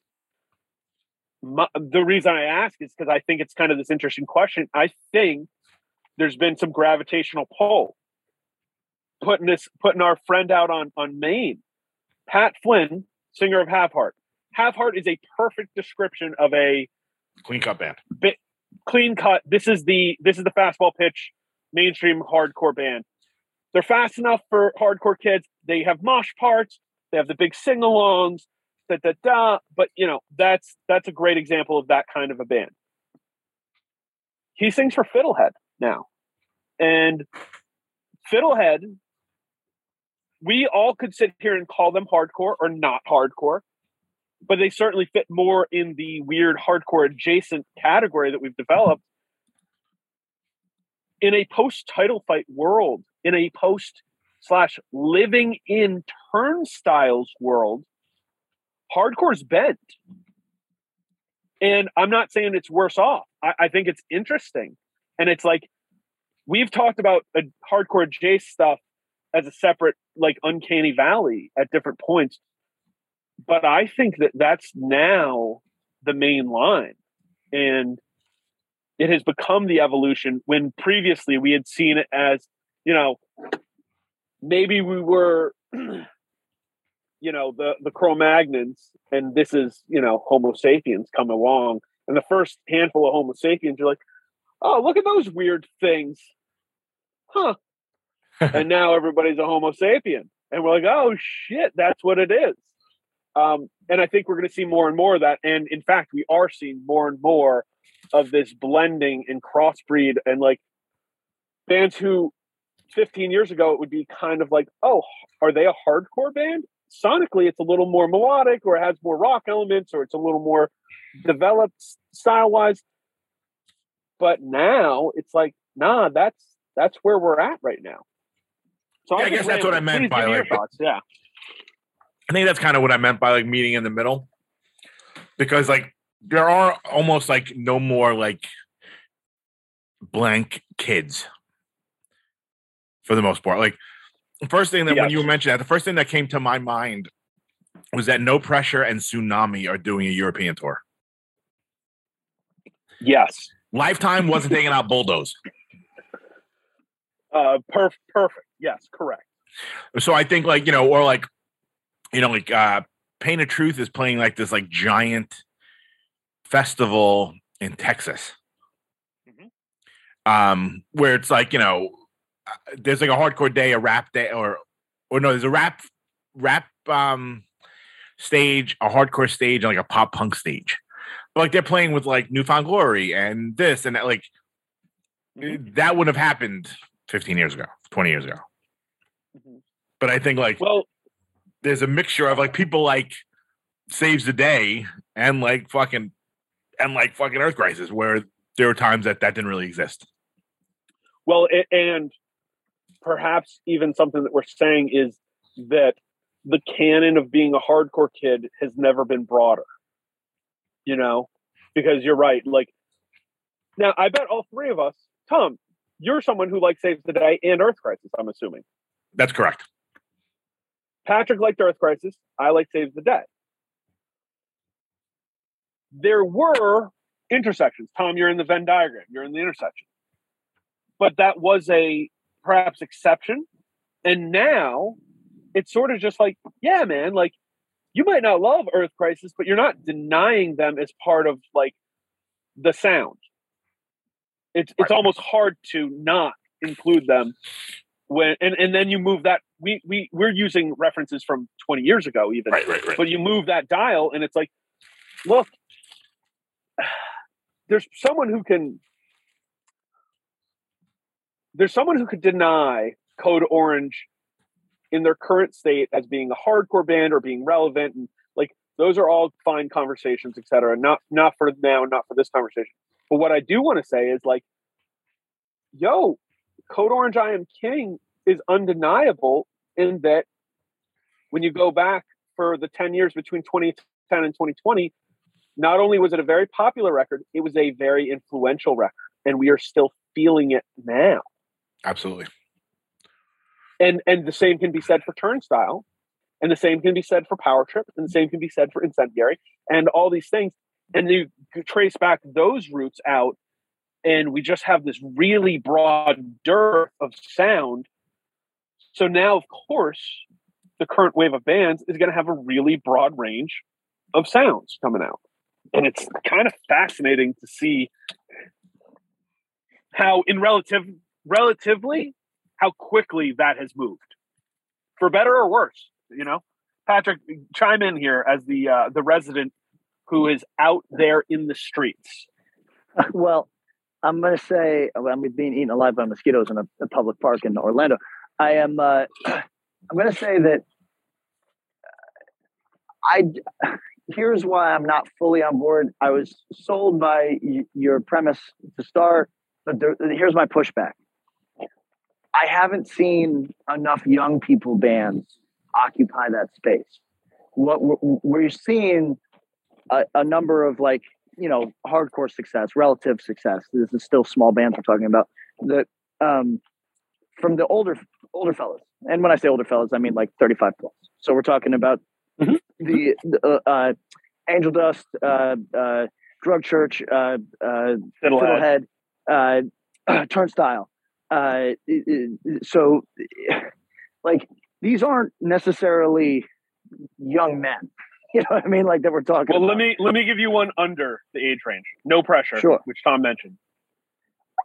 my, the reason I ask is because I think it's kind of this interesting question. I think there's been some gravitational pull putting this, putting our friend out on on Maine, Pat Flynn, singer of Have Heart. Have Heart is a perfect description of a Clean cut band. clean cut. This is the this is the fastball pitch mainstream hardcore band. They're fast enough for hardcore kids. They have mosh parts. They have the big sing-alongs. Da da da. But you know that's that's a great example of that kind of a band. He sings for Fiddlehead now, and Fiddlehead. We all could sit here and call them hardcore or not hardcore but they certainly fit more in the weird hardcore adjacent category that we've developed. In a post title fight world in a post slash living in turnstiles world hardcore's bent. And i'm not saying it's worse off. I, I think it's interesting. And it's like we've talked about a hardcore jace stuff as a separate like uncanny valley at different points but I think that that's now the main line, and it has become the evolution. When previously we had seen it as, you know, maybe we were, you know, the the Cro-Magnons, and this is you know Homo sapiens come along, and the first handful of Homo sapiens, you're like, oh, look at those weird things, huh? and now everybody's a Homo sapien, and we're like, oh shit, that's what it is. Um, and I think we're going to see more and more of that. And in fact, we are seeing more and more of this blending and crossbreed and like bands who 15 years ago it would be kind of like, oh, are they a hardcore band? Sonically, it's a little more melodic or it has more rock elements or it's a little more developed style wise. But now it's like, nah, that's that's where we're at right now. So Yeah, I guess that's what I meant by, like, thoughts. Yeah. I think that's kind of what I meant by like meeting in the middle. Because like there are almost like no more like blank kids for the most part. Like the first thing that when you mentioned that, the first thing that came to my mind was that No Pressure and Tsunami are doing a European tour. Yes. Lifetime wasn't taking out Bulldoze. Uh, perf- perfect. Yes, correct. So I think like, you know, or like, you know, like uh Pain of Truth is playing like this like giant festival in Texas. Mhm. Um, where it's like, you know, uh, there's like a hardcore day, a rap day, or or no, there's a rap rap um stage, a hardcore stage, and like a pop punk stage. But like they're playing with like New Found Glory and this and that, like that wouldn't have happened 15 years ago, 20 years ago. Mhm. But I think like Well, there's a mixture of like people like saves the day and like fucking and like fucking earth crisis where there were times that that didn't really exist Well, and perhaps even something that we're saying is that the canon of being a hardcore kid has never been broader. You know, because you're right. Like, now I bet all three of us, Tom, you're someone who likes Saves the Day and Earth Crisis. I'm assuming that's correct Patrick liked Earth Crisis. I like Saves the Day. There were intersections. Tom, you're in the Venn diagram. You're in the intersection. But that was a perhaps exception. And now it's sort of just like, yeah, man, like you might not love Earth Crisis, but you're not denying them as part of like the sound. It's it's almost hard to not include them when and, and then you move that we we we're using references from 20 years ago even. Right right right. But you move that dial and it's like look there's someone who can there's someone who could deny code orange in their current state as being a hardcore band or being relevant and like those are all fine conversations etc not not for now not for this conversation. But what i do want to say is like yo code orange i am king is undeniable in that when you go back for the 10 years between 2010 and 2020 not only was it a very popular record it was a very influential record and we are still feeling it now. Absolutely. And and the same can be said for turnstile and the same can be said for power trip and the same can be said for incendiary and all these things and you trace back those roots out and we just have this really broad dearth of sound. So now of course the current wave of bands is going to have a really broad range of sounds coming out. And it's kind of fascinating to see how in relative relatively how quickly that has moved for better or worse you know? Patrick chime in here as the uh, the resident who is out there in the streets. Well, I'm going to say I'm being eaten alive by mosquitoes in a, a public park in Orlando. I am. Uh, I'm going to say that I. Here's why I'm not fully on board. I was sold by y- your premise to start, but there, here's my pushback. I haven't seen enough young people bands occupy that space. What we're, we're seeing a, a number of like you know hardcore success relative success this is still small bands we're talking about that um from the older older fellas and when i say older fellas i mean like 35 plus so we're talking about Mhm. the the, uh, uh, Angel Dust, uh, uh, Drug Church, uh, uh, Fiddlehead. Uh, Turnstile. Uh, so, like, these aren't necessarily young men. You know what I mean? Like that we're talking. Well, let me let me give you one under the age range. No pressure. Sure. Which Tom mentioned.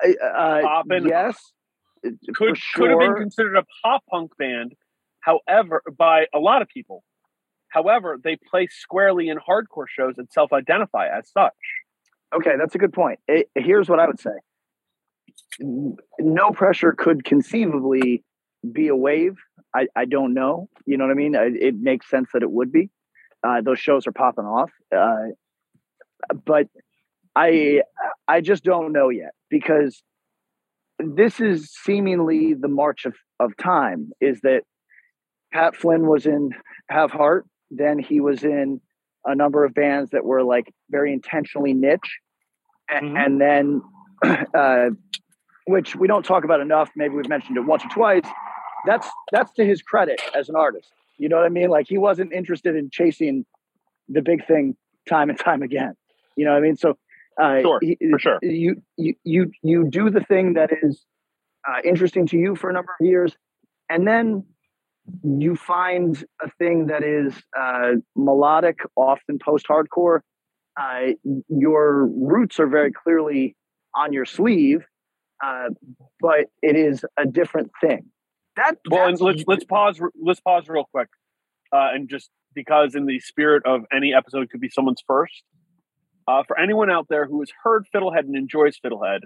Uh, Poppin'. yes, Could for could have been considered a pop punk band, however, by a lot of people. However, they play squarely in hardcore shows and self-identify as such. Okay, that's a good point. It, here's what I would say: no pressure could conceivably be a wave. I, I don't know. You know what I mean? I, it makes sense that it would be. Uh, those shows are popping off, uh, but I I just don't know yet because this is seemingly the march of, of time. Is that Pat Flynn was in Have Heart, then he was in a number of bands that were like very intentionally niche Mhm. and then uh, which we don't talk about enough maybe we've mentioned it once or twice that's that's to his credit as an artist you know what i mean like he wasn't interested in chasing the big thing time and time again you know what i mean so uh, Sure, he- for sure. you you you you do the thing that is uh, interesting to you for a number of years and then you find a thing that is uh, melodic, often post-hardcore. Uh, your roots are very clearly on your sleeve, uh, but it is a different thing. That Well, and let's let's pause. Let's pause real quick, uh, and just because in the spirit of any episode could be someone's first. Uh, for anyone out there who has heard Fiddlehead and enjoys Fiddlehead,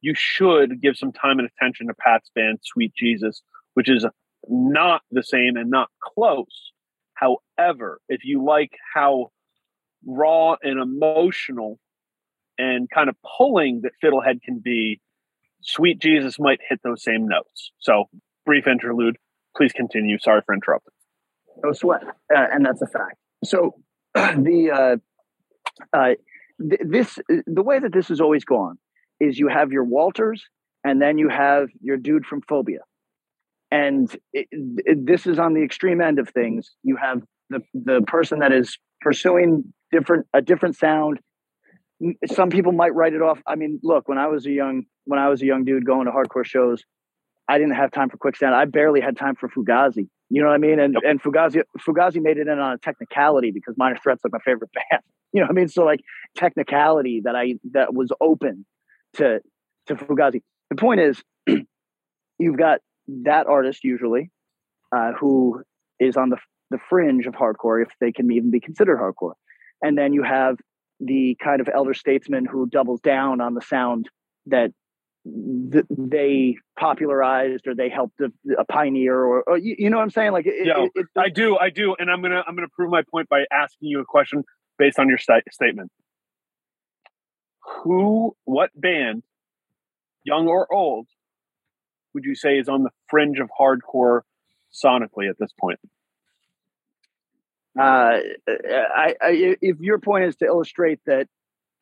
you should give some time and attention to Pat's band Sweet Jesus, which is not the same and not close. However, if you like how raw and emotional and kind of pulling that Fiddlehead can be, Sweet Jesus might hit those same notes. So, brief interlude. Please continue. Sorry for interrupting. no sweat, uh, and that's a fact. So the uh, uh, th- this the way that this has always gone is you have your Walters, and then you have your dude from Phobia, and it, it, this is on the extreme end of things. You have the the person that is pursuing different a different sound. Some people might write it off. I mean, look, when I was a young when I was a young dude going to hardcore shows, I didn't have time for quicksand. I barely had time for Fugazi. You know what I mean? And Yep. and Fugazi Fugazi made it in on a technicality because Minor Threat's like my favorite band. You know what I mean? So like technicality that I that was open to to Fugazi. The point is, you've got that artist usually uh, who is on the the fringe of hardcore, if they can even be considered hardcore, and then you have the kind of elder statesman who doubles down on the sound that th- they popularized or they helped a, a pioneer or, or you, you know what I'm saying? Like, it, Yo, it, I do, I do, and I'm gonna I'm gonna prove my point by asking you a question based on your sta- statement. Who, what band, young or old, would you say is on the fringe of hardcore sonically at this point? uh, I, I, if your point is to illustrate that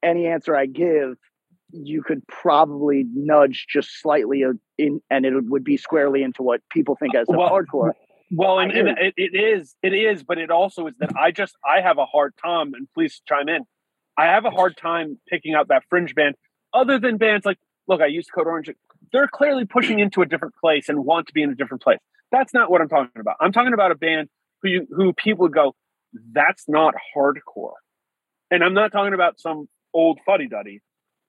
any answer I give, you could probably nudge just slightly uh, in, and it would be squarely into what people think uh, as Well, hardcore. Well, and, and it, it is, it is, but it also is that I just I have a hard time, and please chime in. I have a hard time picking out that fringe band, other than bands like look, I used Code Orange. They're clearly pushing into a different place and want to be in a different place. That's not what I'm talking about. I'm talking about a band who you, who people would go, that's not hardcore, and I'm not talking about some old fuddy duddy.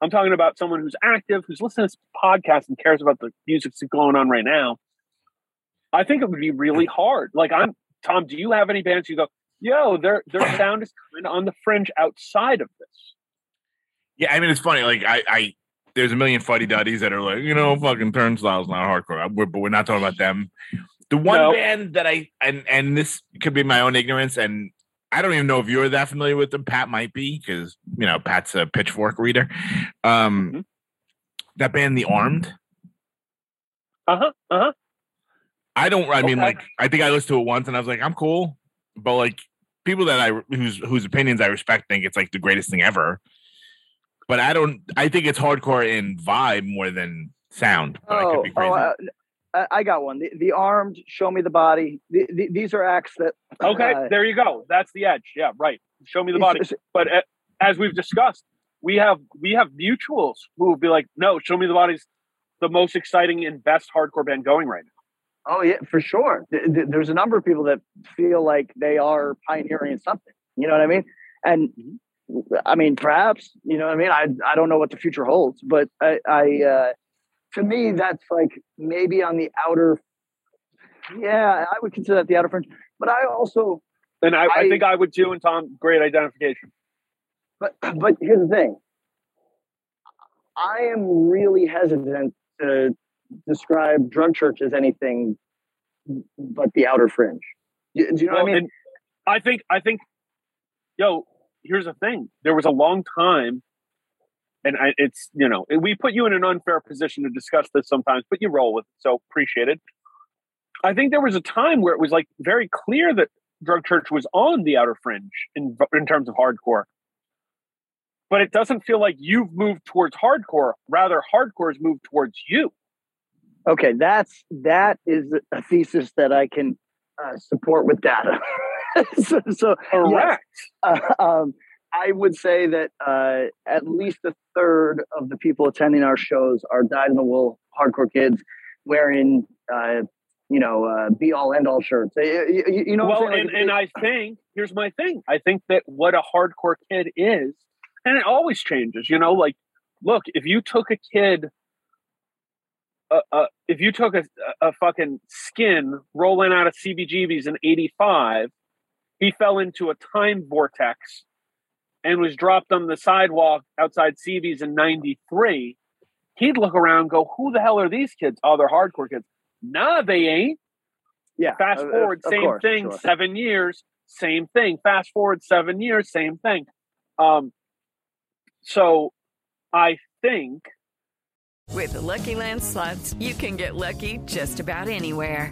I'm talking about someone who's active, who's listening to this podcast and cares about the music that's going on right now. I think it would be really hard. Like I'm Tom, do you have any bands you go, yo, their their sound is kind of on the fringe outside of this? Yeah, I mean it's funny. Like I, I there's a million fuddy duddies that are like, you know, fucking turnstiles not hardcore. Uh, we're, but we're not talking about them. The one No. band that I and and this could be my own ignorance, and I don't even know if you're that familiar with them. Pat might be because you know Pat's a pitchfork reader. Um, Mhm. that band, The Armed. Uh huh. Uh huh. I don't. I mean, like, I think I listened to it once, and I was like, I'm cool. But like, people that I whose whose opinions I respect think it's like the greatest thing ever. But I don't. I think it's hardcore in vibe more than sound. But I could Oh, be crazy. oh uh, I, I got one. The, the armed, show me the body. The, the, these are acts that. Okay, uh, there you go. That's the edge. Yeah, right. Show me the body. But uh, as we've discussed, we have we have mutuals who will be like, "No, show me the body's the most exciting and best hardcore band going right now." Oh yeah, for sure. Th- th- There's a number of people that feel like they are pioneering something. You know what I mean? And I mean, perhaps you know what I mean. I I don't know what the future holds, but I, I uh, to me that's like maybe on the outer. Yeah, I would consider that the outer fringe. But I also, And I, I, I- think I would too. And Tom, great identification. but but here's the thing. I am really hesitant to describe drug church as anything but the outer fringe. Do, you know what I mean? I think I think, yo, here's the thing. There was a long time, and I, it's you know we put you in an unfair position to discuss this sometimes, but you roll with it, so appreciate it. I think there was a time where it was like very clear that drug church was on the outer fringe in in terms of hardcore. But it doesn't feel like you've moved towards hardcore. Rather, hardcore has moved towards you. Okay, that's that is a thesis that I can uh, support with data. so, so Correct. uh, um, I would say that uh, at least a third of the people attending our shows are dyed in the wool hardcore kids wearing, uh, you know, uh, be all end all shirts. You, you- you know, what well, I'm saying? and, Like, and it- I think here's my thing. I think that what a hardcore kid is, and it always changes. You know, like look, if you took a kid, uh, uh, if you took a, a fucking skin rolling out of CBGB's in '85, he fell into a time vortex and was dropped on the sidewalk outside CB's in '93. He'd look around, and go, "Who the hell are these kids? Oh, they're hardcore kids." Nah, they ain't. yeah, Fast of- of- forward, of same course, thing. sure. Seven years, same thing. Fast forward seven years, same thing. Um, so I think With the Lucky Land slots, you can get lucky just about anywhere.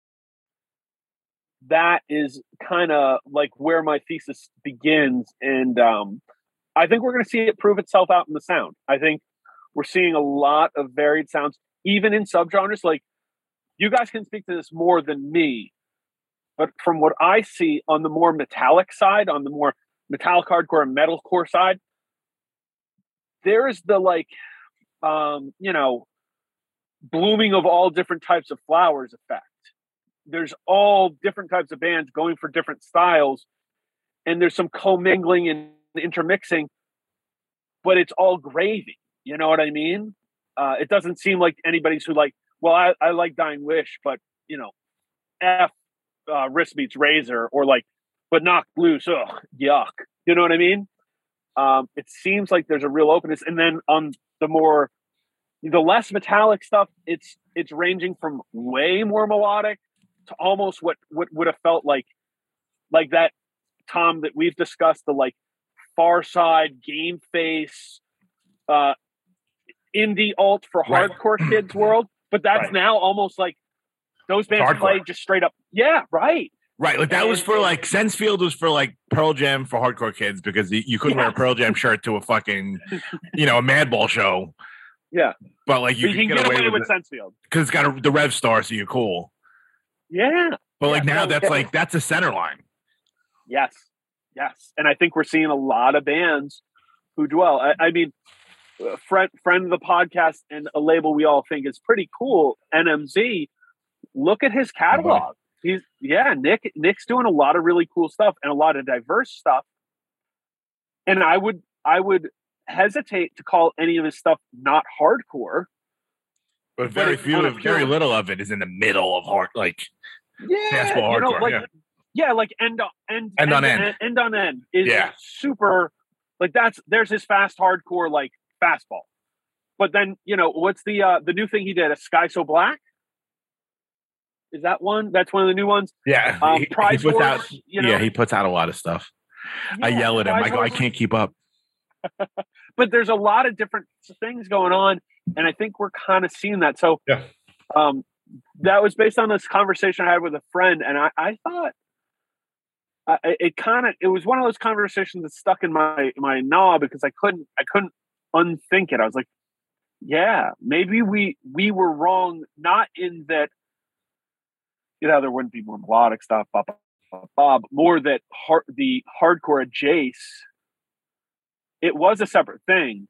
That is kind of like where my thesis begins, and um, I think we're going to see it prove itself out in the sound. I think we're seeing a lot of varied sounds, even in subgenres. Like you guys can speak to this more than me, but from what I see on the more metallic side, on the more metallic hardcore and metalcore side, there's the like, um, you know, blooming of all different types of flowers effect. There's all different types of bands going for different styles, and there's some commingling and intermixing, but it's all gravy. You know what I mean? Uh, it doesn't seem like anybody's who like, well, I, I like Dying Wish, but you know, F uh, Wristmeetrazor, or like, but Knocked Loose, ugh, yuck. You know what I mean? Um, it seems like there's a real openness, and then on the more, the less metallic stuff, it's it's ranging from way more melodic to almost what what would have felt like like that Tom that we've discussed the like Far Side Game Face uh indie alt for Right. hardcore kids world but that's Right. now almost like those bands play just straight up yeah right Right, like that was for like Sensefield was for like Pearl Jam for hardcore kids because you couldn't wear a Pearl Jam shirt to a fucking, you know, a Madball show. Yeah. but like you, you, can get, away, with it Sensefield because it's got a, the Rev Star, so you're cool. Yeah But like Yeah, now, that's like that's a center line. Yes, yes, and I think we're seeing a lot of bands who dwell. I, I mean, uh, friend friend of the podcast and a label we all think is pretty cool. NMZ. Look at his catalog. He's yeah, Nick. Nick's doing a lot of really cool stuff and a lot of diverse stuff. And I would I would hesitate to call any of his stuff not hardcore. But very it's few of very little of it is in the middle of hard. Like Yeah, Basketball you know, hardcore, like yeah. yeah. like end on end, End on end. end on end is Yeah. super. Like that's there's his fast hardcore like fastball, but then you know what's the uh the new thing he did? A sky so black. Is that one? That's one of the new ones. Yeah, Um, he, he puts Wars, out. you know? yeah, he puts out a lot of stuff. I yell at him. I go, I can't keep up. but there's a lot of different things going on and i think we're kind of seeing that. So Yeah. um that was based on this conversation i had with a friend and i i thought uh, it, it kind of it was one of those conversations that stuck in my my knob because i couldn't i couldn't unthink it. I was like yeah maybe we we were wrong not in that you know there wouldn't be more melodic stuff blah, blah, blah, blah, but more that hard, the hardcore jace it was a separate thing,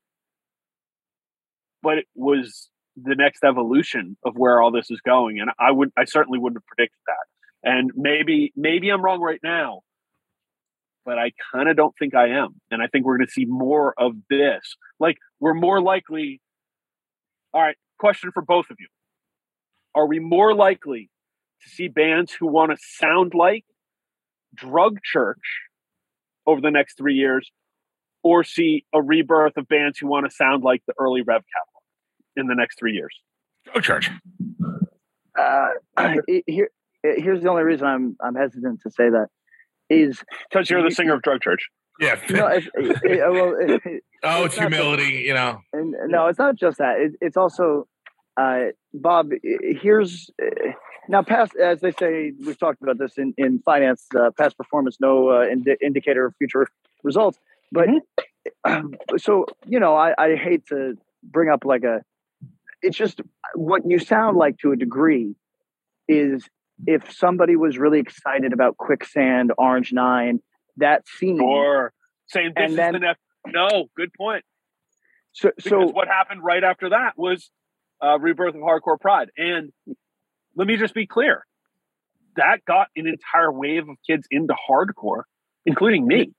but it was the next evolution of where all this is going. And I would, I certainly wouldn't have predicted that. And maybe, maybe I'm wrong right now, but I kind of don't think I am. And I think we're going to see more of this. Like we're more likely. All right. Question for both of you. Are we more likely to see bands who want to sound like drug church over the next three years or see a rebirth of bands who want to sound like the early Rev Capital in the next three years. Go church. Uh, here, here's the only reason I'm I'm hesitant to say that is Because you're the singer of Drug Church. Yeah. no, it's, it, it- well, it- it- oh, it's it's not the- humility. You know. and no, it's not just that. It, it's also, uh, Bob. Here's uh, now past, as they say, we've talked about this in in finance. Uh, past performance, no uh, indi- indicator of future results. But um, so you know, I, I hate to bring up like a. It's just what you sound like to a degree is if somebody was really excited about quicksand, Orange Nine, that scene. Or saying this And is then- the next. No, good point. so Because so what happened right after that was uh, rebirth of hardcore pride. And let me just be clear, that got an entire wave of kids into hardcore, including me.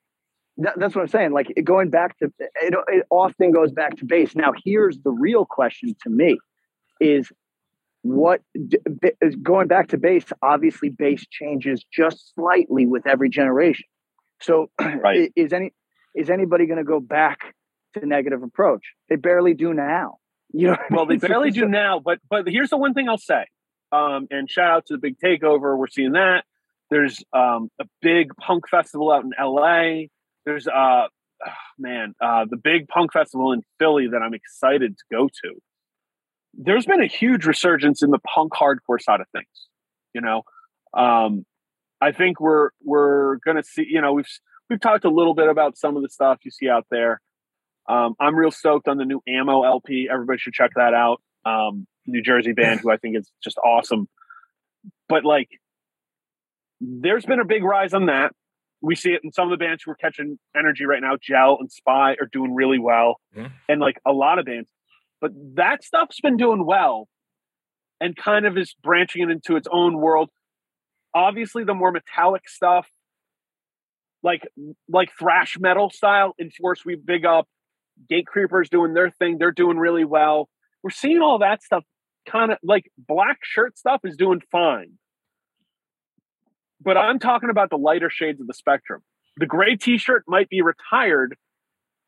That, that's what I'm saying. Like going back to it, it often goes back to base. Now, here's the real question to me: is what is going back to base? Obviously, base changes just slightly with every generation. So, Right. is any is anybody going to go back to negative approach? They barely do now. You know, what I Well, they barely do now, but but here's the one thing I'll say. Um, and shout out to the big takeover. We're seeing that. There's um, a big punk festival out in LA. There's uh oh, man, uh, the big punk festival in Philly that I'm excited to go to. There's been a huge resurgence in the punk hardcore side of things. You know, um, I think we're we're gonna see. You know, we've we've talked a little bit about some of the stuff you see out there. Um, I'm real stoked on the new Ammo LP. Everybody should check that out. Um, New Jersey band who I think is just awesome. But like, there's been a big rise on that. We see it in some of the bands who are catching energy right now. Gel and Spy are doing really well, and like a lot of bands. But that stuff's been doing well, and kind of is branching it into its own world. Obviously, the more metallic stuff, like like thrash metal style, Enforced we big up. Gatecreeper's doing their thing. They're doing really well. We're seeing all that stuff kind of like black shirt stuff is doing fine. But I'm talking about the lighter shades of the spectrum. The gray t-shirt might be retired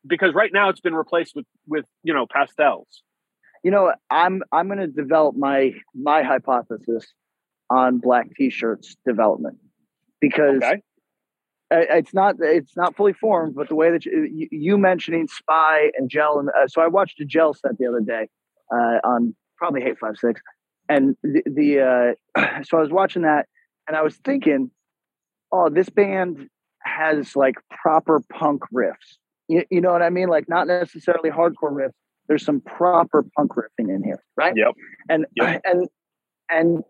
because right now it's been replaced with with, you know, pastels. you know i'm i'm going to develop my my hypothesis on black t-shirts development because Okay. it's not it's not fully formed but the way that you, you- you mentioning spy and gel and uh, so i watched a gel set the other day uh, on probably Hate5six and the, the uh, so i was watching that and i was thinking oh this band has like proper punk riffs you, you know what i mean like not necessarily hardcore riffs there's some proper punk riffing in here right Yep. and Yep. and and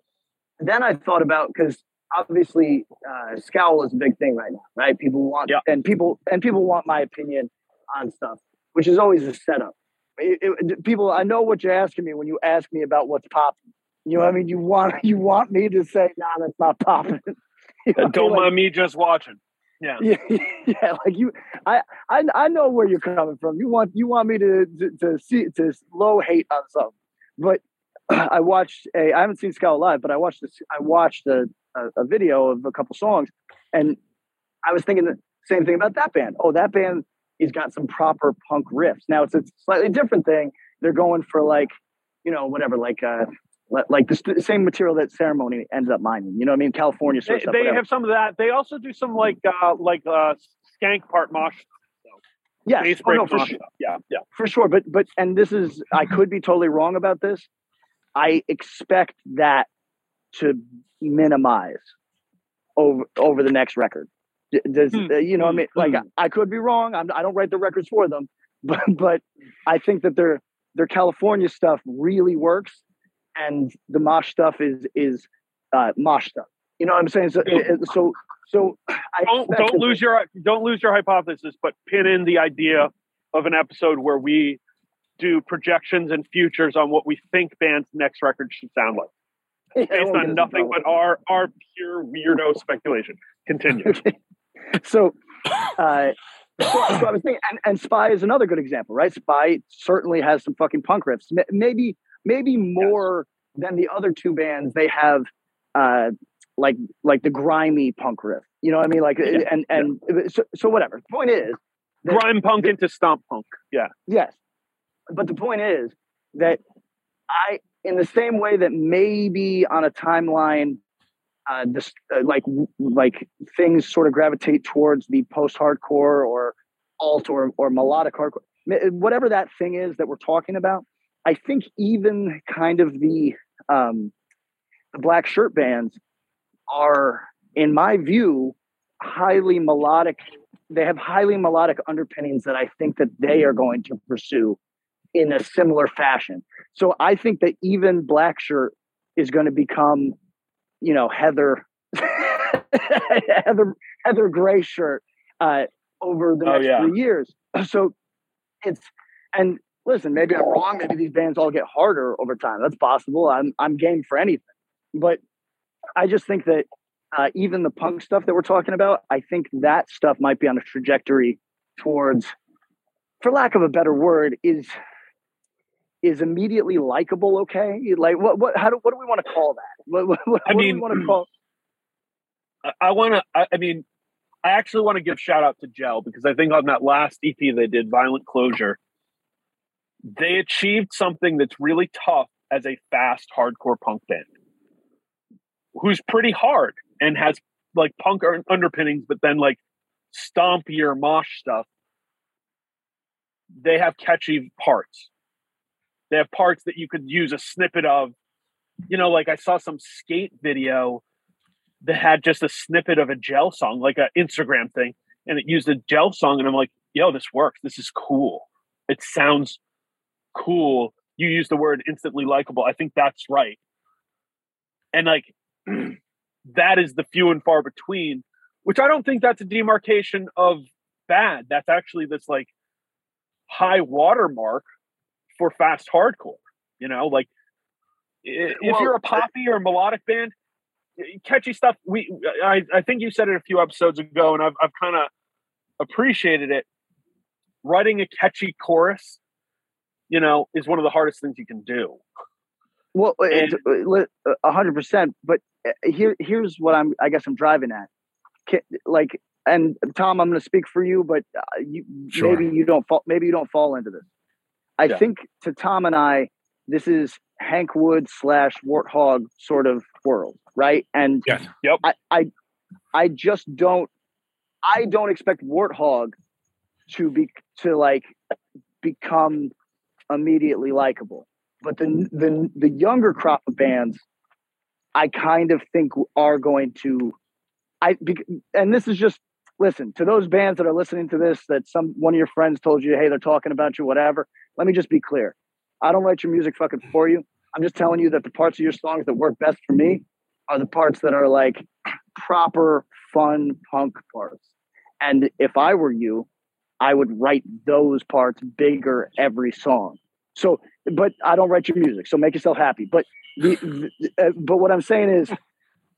then I thought about because obviously uh, scowl is a big thing right now, right? People want Yeah. and people and people want my opinion on stuff, which is always a setup. It- it- people, I know what you're asking me when you ask me about what's popping. You know, what I mean, you want you want me to say, "Nah, that's not popping." You know what I mean? Don't Like, mind me just watching. Yeah. yeah, yeah, like you, I, I, I know where you're coming from. You want, you want me to, to, to see, to low hate on something, but I watched a, I haven't seen Scowl live, but I watched this, I watched a, a, a video of a couple songs, and I was thinking the same thing about that band. Oh, that band he's got some proper punk riffs. Now it's a slightly different thing. They're going for like, you know, whatever, like, uh, like the st- same material that ceremony ends up mining. You know what I mean? California They, stuff. they whatever. have some of that. They also do some like uh like uh skank part mosh. bass oh, no, for mosh sure. Yeah, yeah. for sure but but and this is i could be totally wrong about this i expect that to minimize over over the next record does Hmm. uh, you know i mean like Hmm. I, I could be wrong I'm, i don't write the records for them but but i think that their their california stuff really works and the mosh stuff is is uh mosh stuff you know what i'm saying so Yeah. so so I Don't don't lose your don't lose your hypothesis, but pin in the idea of an episode where we do projections and futures on what we think band's next record should sound like, Yeah, based on nothing but our our pure weirdo speculation. Continue. so, uh, so, so I was thinking, and, and Spy is another good example, right? Spy certainly has some fucking punk riffs. Maybe, maybe more than the other two bands. They have, uh, like, like the grimy punk riff. You know what I mean? Like, Yeah. and and so, so whatever. The point is, that- Grime punk into stomp punk. Yeah. Yes. But the point is that I, in the same way that maybe on a timeline, uh, this uh, like like things sort of gravitate towards the post-hardcore or alt or or melodic hardcore, whatever that thing is that we're talking about. I think even kind of the um, the black shirt bands are, in my view, highly melodic they have highly melodic underpinnings that I think that they are going to pursue in a similar fashion. So I think that even Black Shirt is going to become, you know, Heather Heather Heather Gray shirt uh, over the Oh, next yeah. three years. So it's and listen, maybe I'm wrong. Maybe these bands all get harder over time. That's possible. I'm I'm game for anything, but I just think that uh, even the punk stuff that we're talking about, I think that stuff might be on a trajectory towards, for lack of a better word, is is immediately likable. Okay, like what what how do what do we want to call that? What, what, what I do mean- we want to call? I, I want to. I, I mean, I actually want to give shout out to Gel because I think on that last EP they did, Violent Closure, they achieved something that's really tough as a fast hardcore punk band, who's pretty hard and has like punk underpinnings, but then like stompier mosh stuff. They have catchy parts. They have parts that you could use a snippet of. You know, like I saw some skate video that had just a snippet of a gel song, like an Instagram thing, and it used a gel song, and I'm like, yo, this works. This is cool. It sounds cool. You use the word instantly likable. I think that's right. And like that is the few and far between, which I don't think that's a demarcation of bad. That's actually this like high watermark for fast hardcore. You know, like if Well, you're a uh, poppy or melodic band, catchy stuff. We I, I think you said it a few episodes ago, and I've I've kind of appreciated it. Writing a catchy chorus, you know, is one of the hardest things you can do. Well, And- uh, li- a hundred percent. But uh, here, here's what I'm. I guess I'm driving at. Like, and Tom, I'm going to speak for you, but uh, you Sure. maybe you don't fall. Maybe you don't fall into this. I Yeah. think to Tom and I, this is Hank Wood slash Warthog sort of world, right? And Yes. I, I, I just don't. I don't expect Warthog to be to like become immediately likable. But the the the younger crop of bands, I kind of think are going to, I and this is just listen to those bands that are listening to this that some one of your friends told you, hey, they're talking about you, whatever. Let me just be clear. I don't write your music fucking for you. I'm just telling you that the parts of your songs that work best for me are the parts that are like proper fun punk parts. And if I were you, I would write those parts bigger every song. So, but I don't write your music, so make yourself happy. But the, the uh, but what I'm saying is,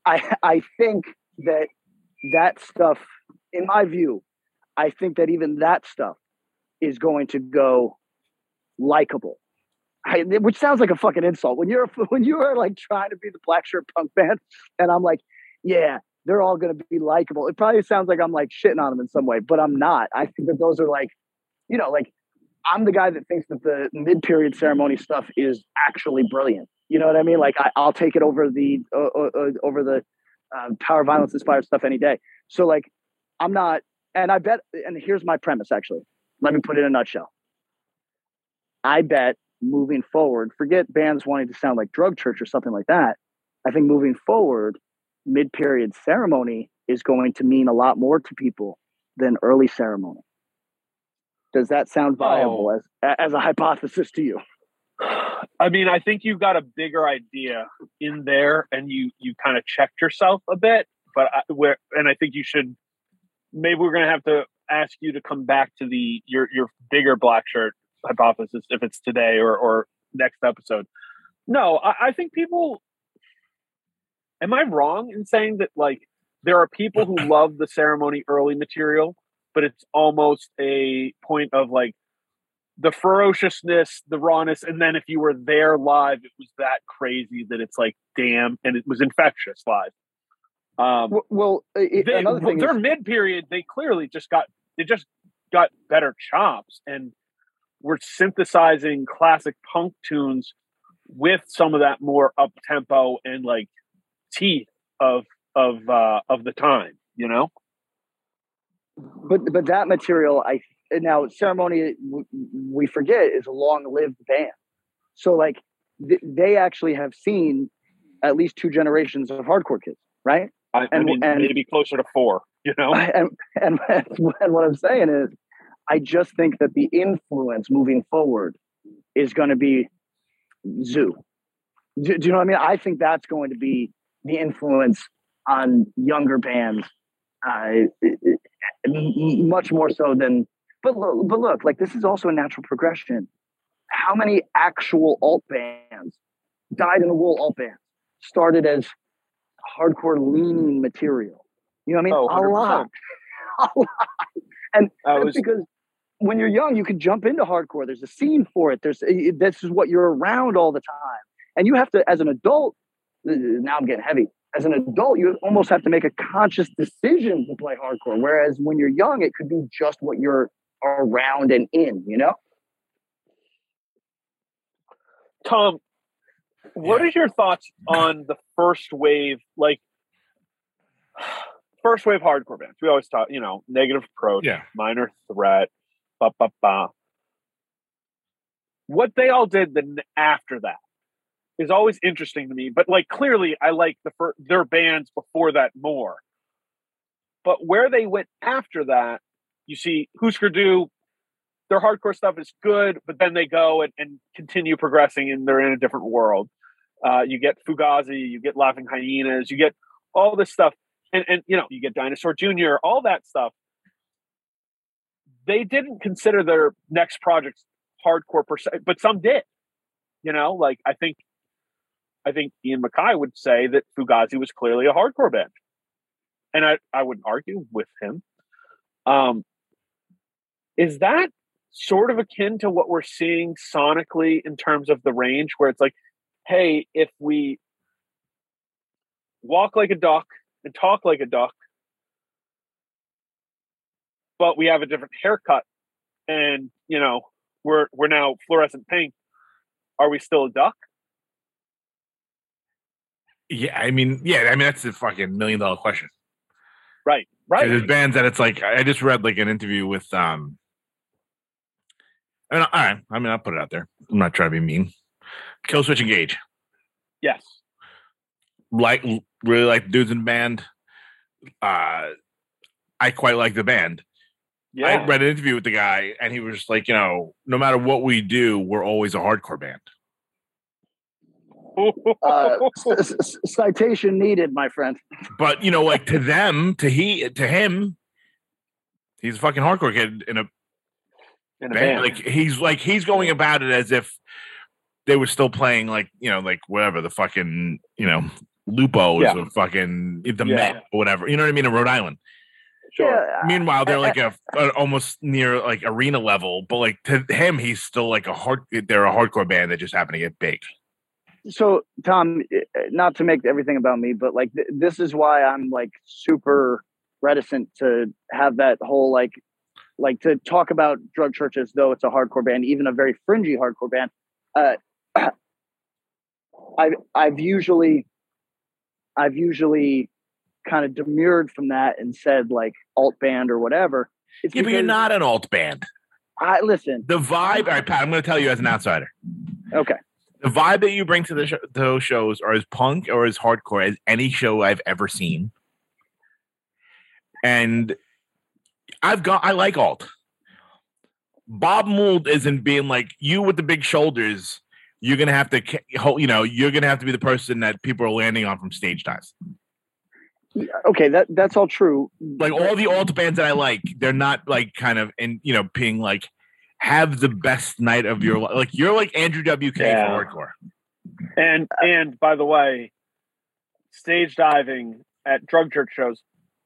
I I think that that stuff, in my view, I think that even that stuff is going to go likable. I, which sounds like a fucking insult when you're when you are like trying to be the black shirt punk band, and I'm like, yeah, they're all going to be likable. It probably sounds like I'm like shitting on them in some way, but I'm not. I think that those are like, you know, like I'm the guy that thinks that the mid period ceremony stuff is actually brilliant. You know what I mean? Like I, I'll take it over the uh, uh, over the um, power violence inspired stuff any day. So like I'm not, and I bet, and here's my premise actually. Let me put it in a nutshell. I bet moving forward, forget bands wanting to sound like Drug Church or something like that. I think moving forward, mid period ceremony is going to mean a lot more to people than early ceremony. Does that sound viable Oh. as as a hypothesis to you? I mean, I think you've got a bigger idea in there, and you you kind of checked yourself a bit. But I, where, and I think you should. Maybe we're gonna have to ask you to come back to the your your bigger black shirt hypothesis if it's today or or next episode. No, I, I think people. Am I wrong in saying that like there are people who love the ceremony early material, but it's almost a point of like the ferociousness, the rawness, and then if you were there live, it was that crazy that it's like, damn, and it was infectious live. Um, Well, it, they, another thing their is, mid period, they clearly just got they just got better chops and were synthesizing classic punk tunes with some of that more up tempo and like teeth of of uh of the time, you know? but but that material, I now ceremony we forget is a long lived band. So like th- they actually have seen at least two generations of hardcore kids, right? I, I And- mean and- maybe closer to four, you know? and, and and what I'm saying is, I just think that the influence moving forward is going to be zoo. Do, do you know what I mean? I think that's going to be the influence on younger bands, uh, much more so than. But look, but look, like this is also a natural progression. How many actual alt bands, died in the wool alt bands, started as hardcore leaning material? You know what I mean? Oh, a lot. A lot. And that's was because when you're young, you can jump into hardcore. There's a scene for it. There's it- this is what you're around all the time, and you have to, as an adult. Now I'm getting heavy. As an adult, you almost have to make a conscious decision to play hardcore. Whereas when you're young, it could be just what you're around and in. You know? Tom, what Yeah. is your thoughts on the first wave, like first wave hardcore bands? We always talk, you know, negative approach, Yeah. minor threat, ba ba ba. What they all did then after that is always interesting to me. But like clearly, I like the fir- their bands before that more. But where they went after that, you see, Husker Du, their hardcore stuff is good, but then they go and, and continue progressing and they're in a different world. Uh, you get Fugazi, you get Laughing Hyenas, you get all this stuff. And, and, you know, you get Dinosaur Jr., all that stuff. They didn't consider their next projects hardcore per se, but some did. You know, like I think, I think Ian MacKaye would say that Fugazi was clearly a hardcore band. And I, I wouldn't argue with him. Um, is that sort of akin to what we're seeing sonically in terms of the range where it's like hey if we walk like a duck and talk like a duck but we have a different haircut and you know we're we're now fluorescent pink are we still a duck Yeah, I mean, yeah, I mean that's the fucking million dollar question. right right There's bands that it's like I just read like an interview with um. I mean, all right. I mean, I'll put it out there. I'm not trying to be mean. Killswitch Engage. yes Like, really like the dudes in the band. Uh, I quite like the band. yeah I read an interview with the guy, and he was just like, you know, no matter what we do, we're always a hardcore band. Uh, c- c- citation needed, my friend. But you know, like to them, to he, to him, he's a fucking hardcore kid in a in a band. band. Like he's like he's going about it as if they were still playing like you know like whatever the fucking you know Lupo is Yeah. a fucking the Yeah. Met or whatever. You know what I mean in Rhode Island. sure Yeah, Meanwhile, they're like a, a almost near like arena level, but like to him, he's still like a hard. They're a hardcore band that just happened to get big. So tom eh, not to make everything about me but like th- this is why i'm like super reticent to have that whole like like to talk about Drug Church as though it's a hardcore band, even a very fringy hardcore band. Uh, I've I've usually I've usually kind of demurred from that and said like alt band or whatever. It's Yeah, but you're not an alt band. I listen. The vibe, all right, Pat, I'm going to tell you as an outsider. Okay, The vibe that you bring to the sh- those shows are as punk or as hardcore as any show I've ever seen. And I've got, I like alt. Bob Mould isn't being like you with the big shoulders. You're gonna have to, you know, you're gonna have to be the person that people are landing on from stage dives. okay, that that's all true. like all the alt bands that I like, they're not like kind of in you know being like have the best night of your life. Like you're like Andrew WK Yeah. for hardcore. And uh, and by the way, stage diving at drug church shows,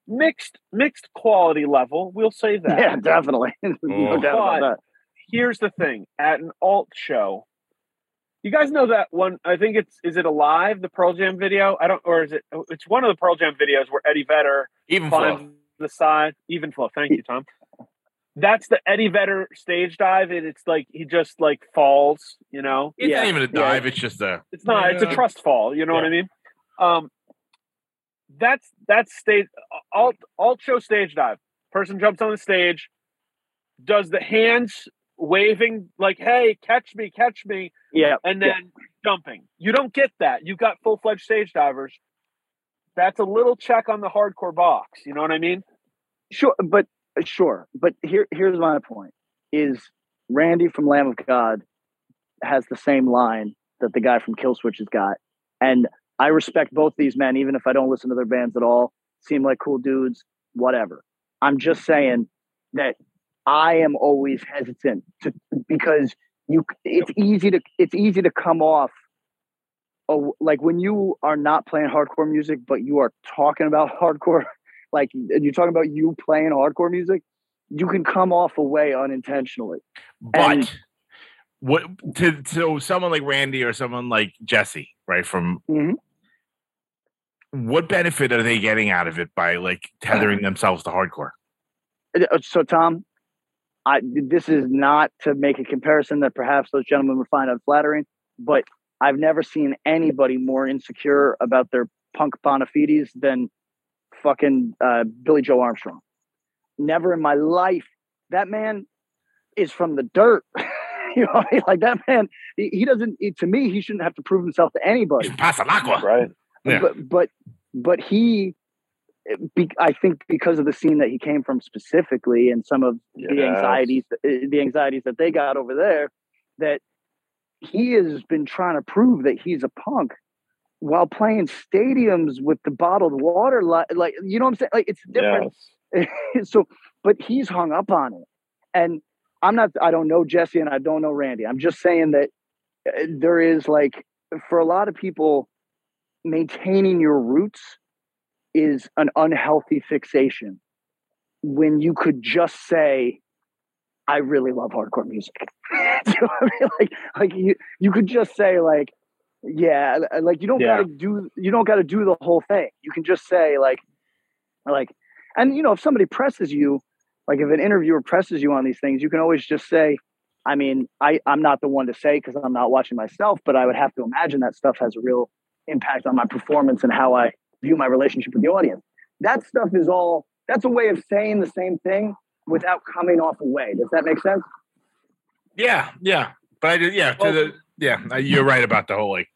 mixed mixed quality level. We'll say that. Yeah, definitely. no Oh. doubt about that. Here's the thing: at an alt show, you guys know that one. I think it's is it alive the Pearl Jam video? I don't, or is it? It's one of the Pearl Jam videos where Eddie Vedder Even finds flow. the side. Even flow. Thank you, Tom. That's the Eddie Vedder stage dive, and it's like he just like falls. You know, It's Yeah, not even a yeah. dive. It's just a It's not. It's a trust fall. You know what I mean? Um, that's that's stage alt alt show stage dive. Person jumps on the stage, does the hands waving like "Hey, catch me, catch me," Yeah, and yeah. then jumping. You don't get that. You've got full fledged stage divers. That's a little check on the hardcore box. You know what I mean? Sure, but Uh, sure, but here here's my point: is Randy from Lamb of God has the same line that the guy from Killswitch has got, and I respect both these men, even if I don't listen to their bands at all. Seem like cool dudes, whatever. I'm just saying that I am always hesitant to because you. It's easy to it's easy to come off. Oh, like when you are not playing hardcore music, but you are talking about hardcore like you're talking about you playing hardcore music, you can come off away unintentionally. but And- what to so someone like Randy or someone like Jesse, right? From Mhm. what benefit are they getting out of it by like tethering themselves to hardcore? Uh, So, Tom, I this is not to make a comparison that perhaps those gentlemen would find unflattering, but I've never seen anybody more insecure about their punk bona fides than fucking uh, Billie Joe Armstrong. Never in my life. That man is from the dirt. you know, what I mean? like that man. He, he doesn't. he- to me, he shouldn't have to prove himself to anybody. He's Pasalacqua. Right. Yeah. but but but he be, i think because of the scene that he came from specifically and some of the anxieties the anxieties that they got over there that he has been trying to prove that he's a punk while playing stadiums with the bottled water li- like you know what i'm saying? Like it's different. Yes. so but he's hung up on it. And i'm not i don't know jesse and i don't know randy. I'm just saying that uh, there is like for a lot of people maintaining your roots is an unhealthy fixation when you could just say i really love hardcore music. You know I mean? like like you you could just say like yeah like you don't Yeah. gotta do you don't gotta do the whole thing you can just say like like and you know if somebody presses you like if an interviewer presses you on these things you can always just say i mean i i'm not the one to say because i'm not watching myself but i would have to imagine that stuff has a real impact on my performance and how i view my relationship with the audience that stuff is all that's a way of saying the same thing without coming off away does that make sense Yeah, yeah. But I did, yeah, to Well- the, yeah, uh, you're right about the whole like,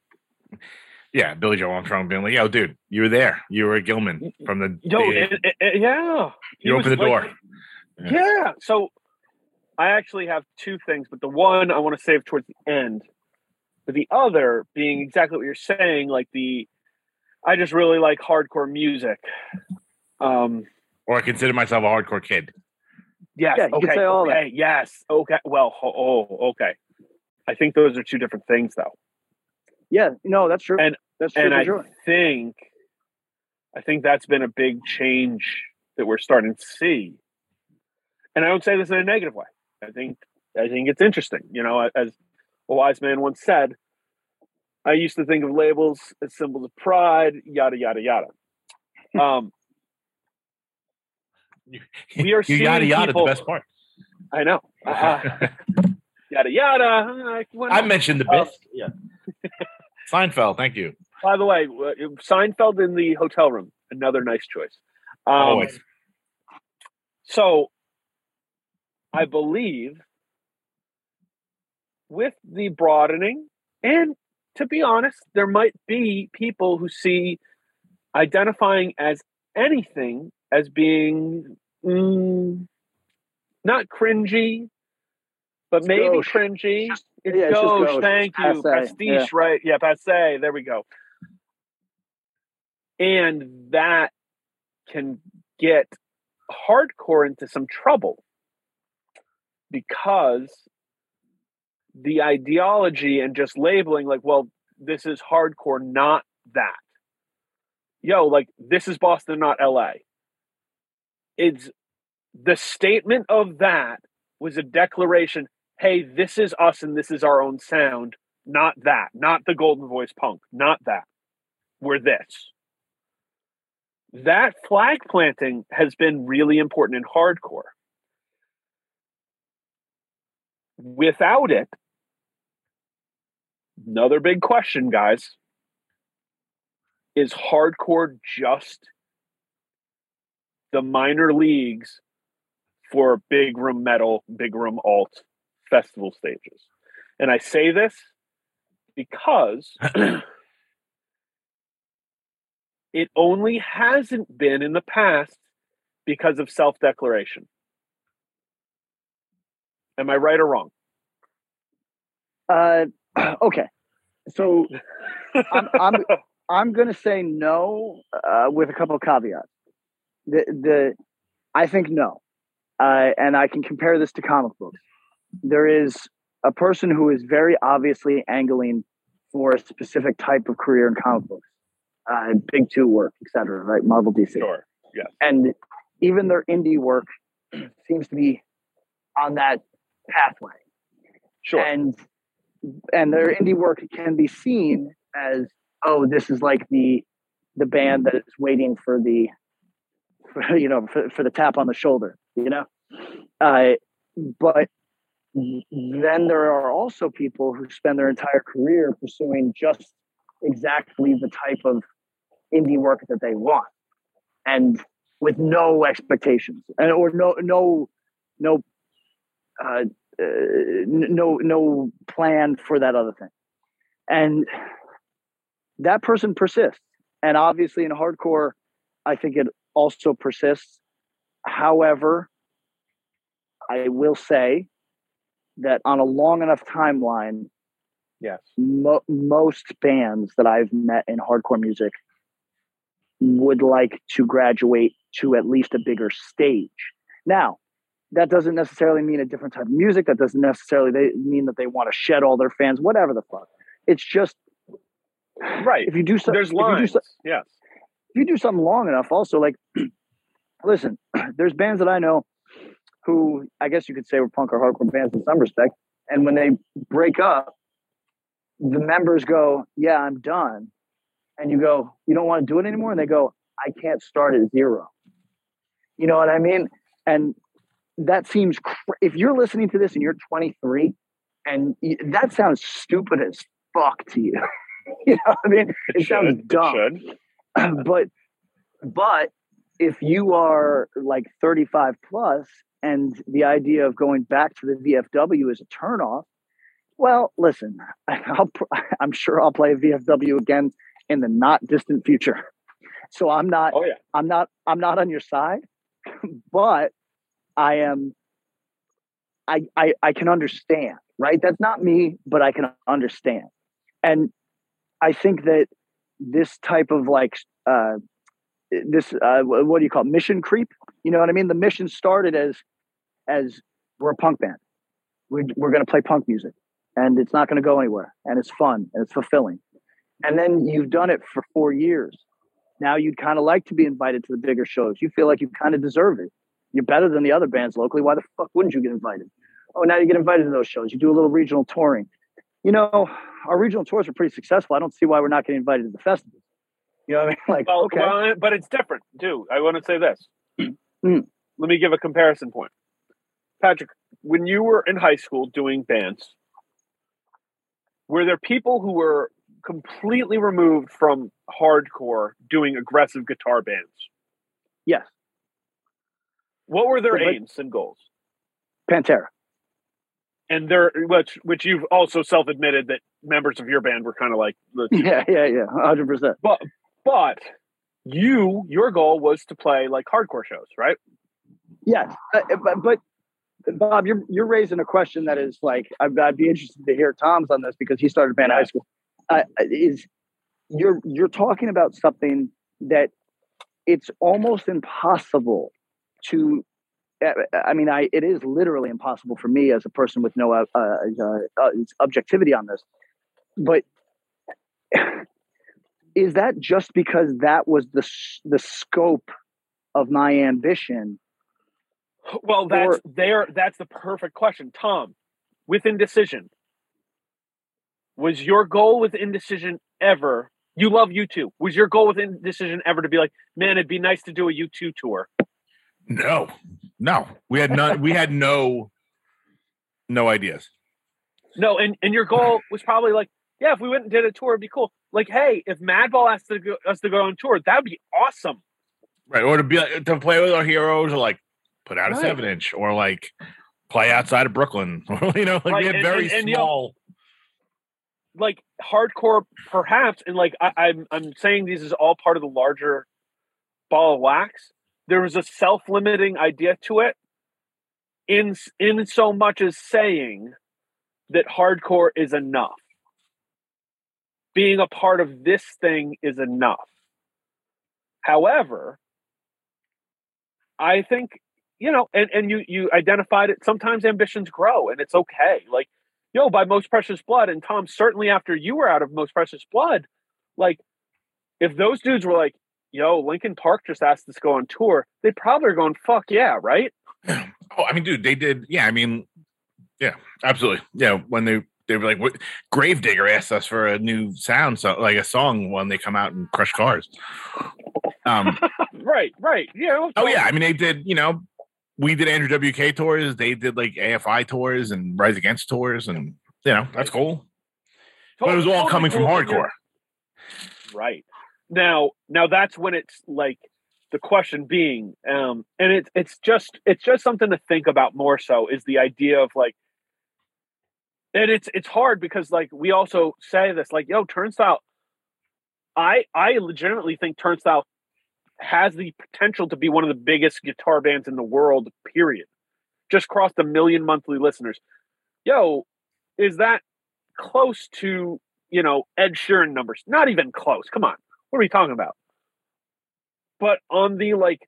yeah, Billie Joe Armstrong being like, yo, dude, you were there. You were a Gilman from the, Yo, the- it- it- it- yeah. You was opened the like- door. Yeah. So I actually have two things, but the one I want to save towards the end. But the other being exactly what you're saying, like the I just really like hardcore music. Um Or I consider myself a hardcore kid. yes, Yeah, you can okay, say all that. okay, yes. Okay. Well, oh, okay. I think those are two different things though. yeah no that's true And- that's true and I sure. think I think that's been a big change that we're starting to see. And I don't say this in a negative way. I think I think it's interesting. You know, as a wise man once said, I used to think of labels as symbols of pride, yada yada yada. Um, We are you yada seeing yada people- the best part. I know. Uh, yada yada. I mentioned the bit. Yeah. Seinfeld, thank you. By the way, uh, Seinfeld in the hotel room, another nice choice. Um, Always. So, I believe with the broadening, and to be honest, there might be people who see identifying as anything as being mm, not cringy, but It's maybe gauche. cringy. It's yeah, it's gauche. gauche. Thank It's you. passe, Prestige, yeah. right? Yeah, passe. There we go. And that can get hardcore into some trouble because the ideology and just labeling, like, well, this is hardcore, not that. Yo, like, this is Boston, not LA. It's the statement of that was a declaration hey, this is us and this is our own sound, not that, not the Goldenvoice punk, not that. We're this. That flag planting has been really important in hardcore. Without it, another big question, guys is hardcore just the minor leagues for big room metal, big room alt festival stages? And I say this because it only hasn't been in the past because of self declaration. Am I right or wrong? Uh, okay, so I'm I'm I'm going to say no uh, with a couple of caveats. The the I think no, uh, and I can compare this to comic books. There is a person who is very obviously angling for a specific type of career in comic books, uh, big two work, etc. Right, Marvel, DC, Sure. Yes. and even their indie work seems to be on that pathway Sure. and and their indie work can be seen as oh this is like the the band that is waiting for the for, you know for, for the tap on the shoulder you know uh, but then there are also people who spend their entire career pursuing just exactly the type of indie work that they want and with no expectations and or no no no uh, uh, no no plan for that other thing. And that person persists and obviously in hardcore i think it also persists. However i will say that on a long enough timeline yes. mo- most bands that i've met in hardcore music would like to graduate to at least a bigger stage now that doesn't necessarily mean a different type of music. That doesn't necessarily they mean that they want to shed all their fans, whatever the fuck. It's just Right. if you do something, There's if you do, so- yes. if you do something long enough, also like, listen, there's bands that I know who I guess you could say were punk or hardcore bands in some respect, and when they break up, the members go, "Yeah, I'm done," and you go, "You don't want to do it anymore," and they go, "I can't start at zero. You know what I mean? And that seems cr- if you're listening to this and you're 23 and that sounds stupid as fuck to you. you know what I mean? It, sounds should. Dumb. should. but but if you are like 35 plus and the idea of going back to the VFW is a turnoff, well, listen, I'll, I'm sure I'll play VFW again in the not distant future. So I'm not Oh yeah. I'm not I'm not on your side, but I am I, I I can understand, right? That's not me, but I can understand. And I think that this type of like uh this uh what do you call it? mission creep? You know what I mean? The mission started as as we're a punk band. We're we're gonna play punk music and it's not gonna go anywhere and it's fun and it's fulfilling. And then you've done it for four years. Now you'd kind of like to be invited to the bigger shows. You feel like you kind of deserve it. You're better than the other bands locally. Why the fuck wouldn't you get invited? Oh, now you get invited to those shows. You do a little regional touring. You know, our regional tours are pretty successful. I don't see why we're not getting invited to the festivals. You know what I mean? Like, Well, okay, well, but it's different too. I want to say this. Mm. Let me give a comparison point. Patrick, when you were in high school doing bands, were there people who were completely removed from hardcore doing aggressive guitar bands? Yes, What were their So, aims and goals? Pantera. And there, which which you've also self admitted that members of your band were kind of like the Yeah, yeah, yeah, hundred percent. but but you your goal was to play like hardcore shows, right? Yes, uh, but, but Bob, you're you're raising a question that is like I'd, I'd be interested to hear Tom's on this because he started band in high school. Uh, is you're you're talking about something that it's almost impossible to. uh, I mean, I it is literally impossible for me as a person with no uh, uh, uh, objectivity on this, but is that just because that was the the scope of my ambition? Well, that's there. That's the perfect question, Tom. With indecision, was your goal with indecision ever? You love U two. Was your goal with indecision ever to be like, man, it'd be nice to do a U two tour? No, no, we had none. we had no, no ideas. No, and and your goal was probably like, yeah, if we went and did a tour, it'd be cool. Like, hey, if Madball asked to go, us to go on tour, that'd be awesome. Right. Or to be like, to play with our heroes or like put out a seven inch or like play outside of Brooklyn. you know, like Right, we had and- very and- and, you know, small. like hardcore perhaps and like I, I'm I'm saying these is all part of the larger ball of wax. There was a self-limiting idea to it in in so much as saying that hardcore is enough. Being a part of this thing is enough. However, I think you know, and, and you you identified it. Sometimes ambitions grow, and it's okay. Like yo, by Most Precious Blood, and Tom, certainly after you were out of Most Precious Blood, like if those dudes were like, yo, Linkin Park just asked us to go on tour, they probably are going, fuck yeah, right? Oh, I mean, dude, they did. Yeah, I mean, yeah, absolutely. Yeah, when they they were like, what, Gravedigger asked us for a new sound, so like a song when they come out and crush cars. Um. right, right. Yeah. oh yeah, I mean, they did. You know, we did Andrew WK tours. They did like AFI tours and Rise Against tours, and you know, that's cool. But it was all Totally coming from cool, hardcore. Right. Now now that's when it's like the question being, um, and it's it's just it's just something to think about more so is the idea of like and it's it's hard because like we also say this, like, yo, turnstile I I legitimately think Turnstile has the potential to be one of the biggest guitar bands in the world, period. Just crossed a million monthly listeners. Yo, is that close to, you know, Ed Sheeran numbers? Not even close. Come on. What are we talking about? But on the like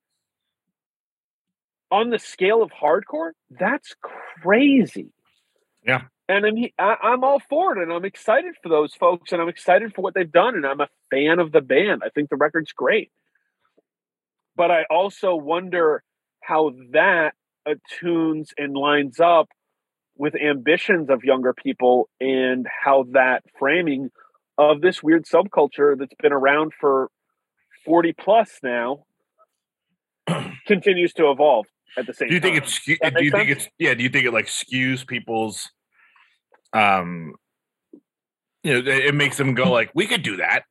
on the scale of hardcore, that's crazy. Yeah. And I'm I, I'm all for it, and I'm excited for those folks, and I'm excited for what they've done, and I'm a fan of the band. I think the record's great, but I also wonder how that attunes and lines up with ambitions of younger people, and how that framing of this weird subculture that's been around for 40 plus now continues to evolve at the same Do you think it's do you make think it's yeah, do you think it like skews people's um you know, it it makes them go like, we could do that.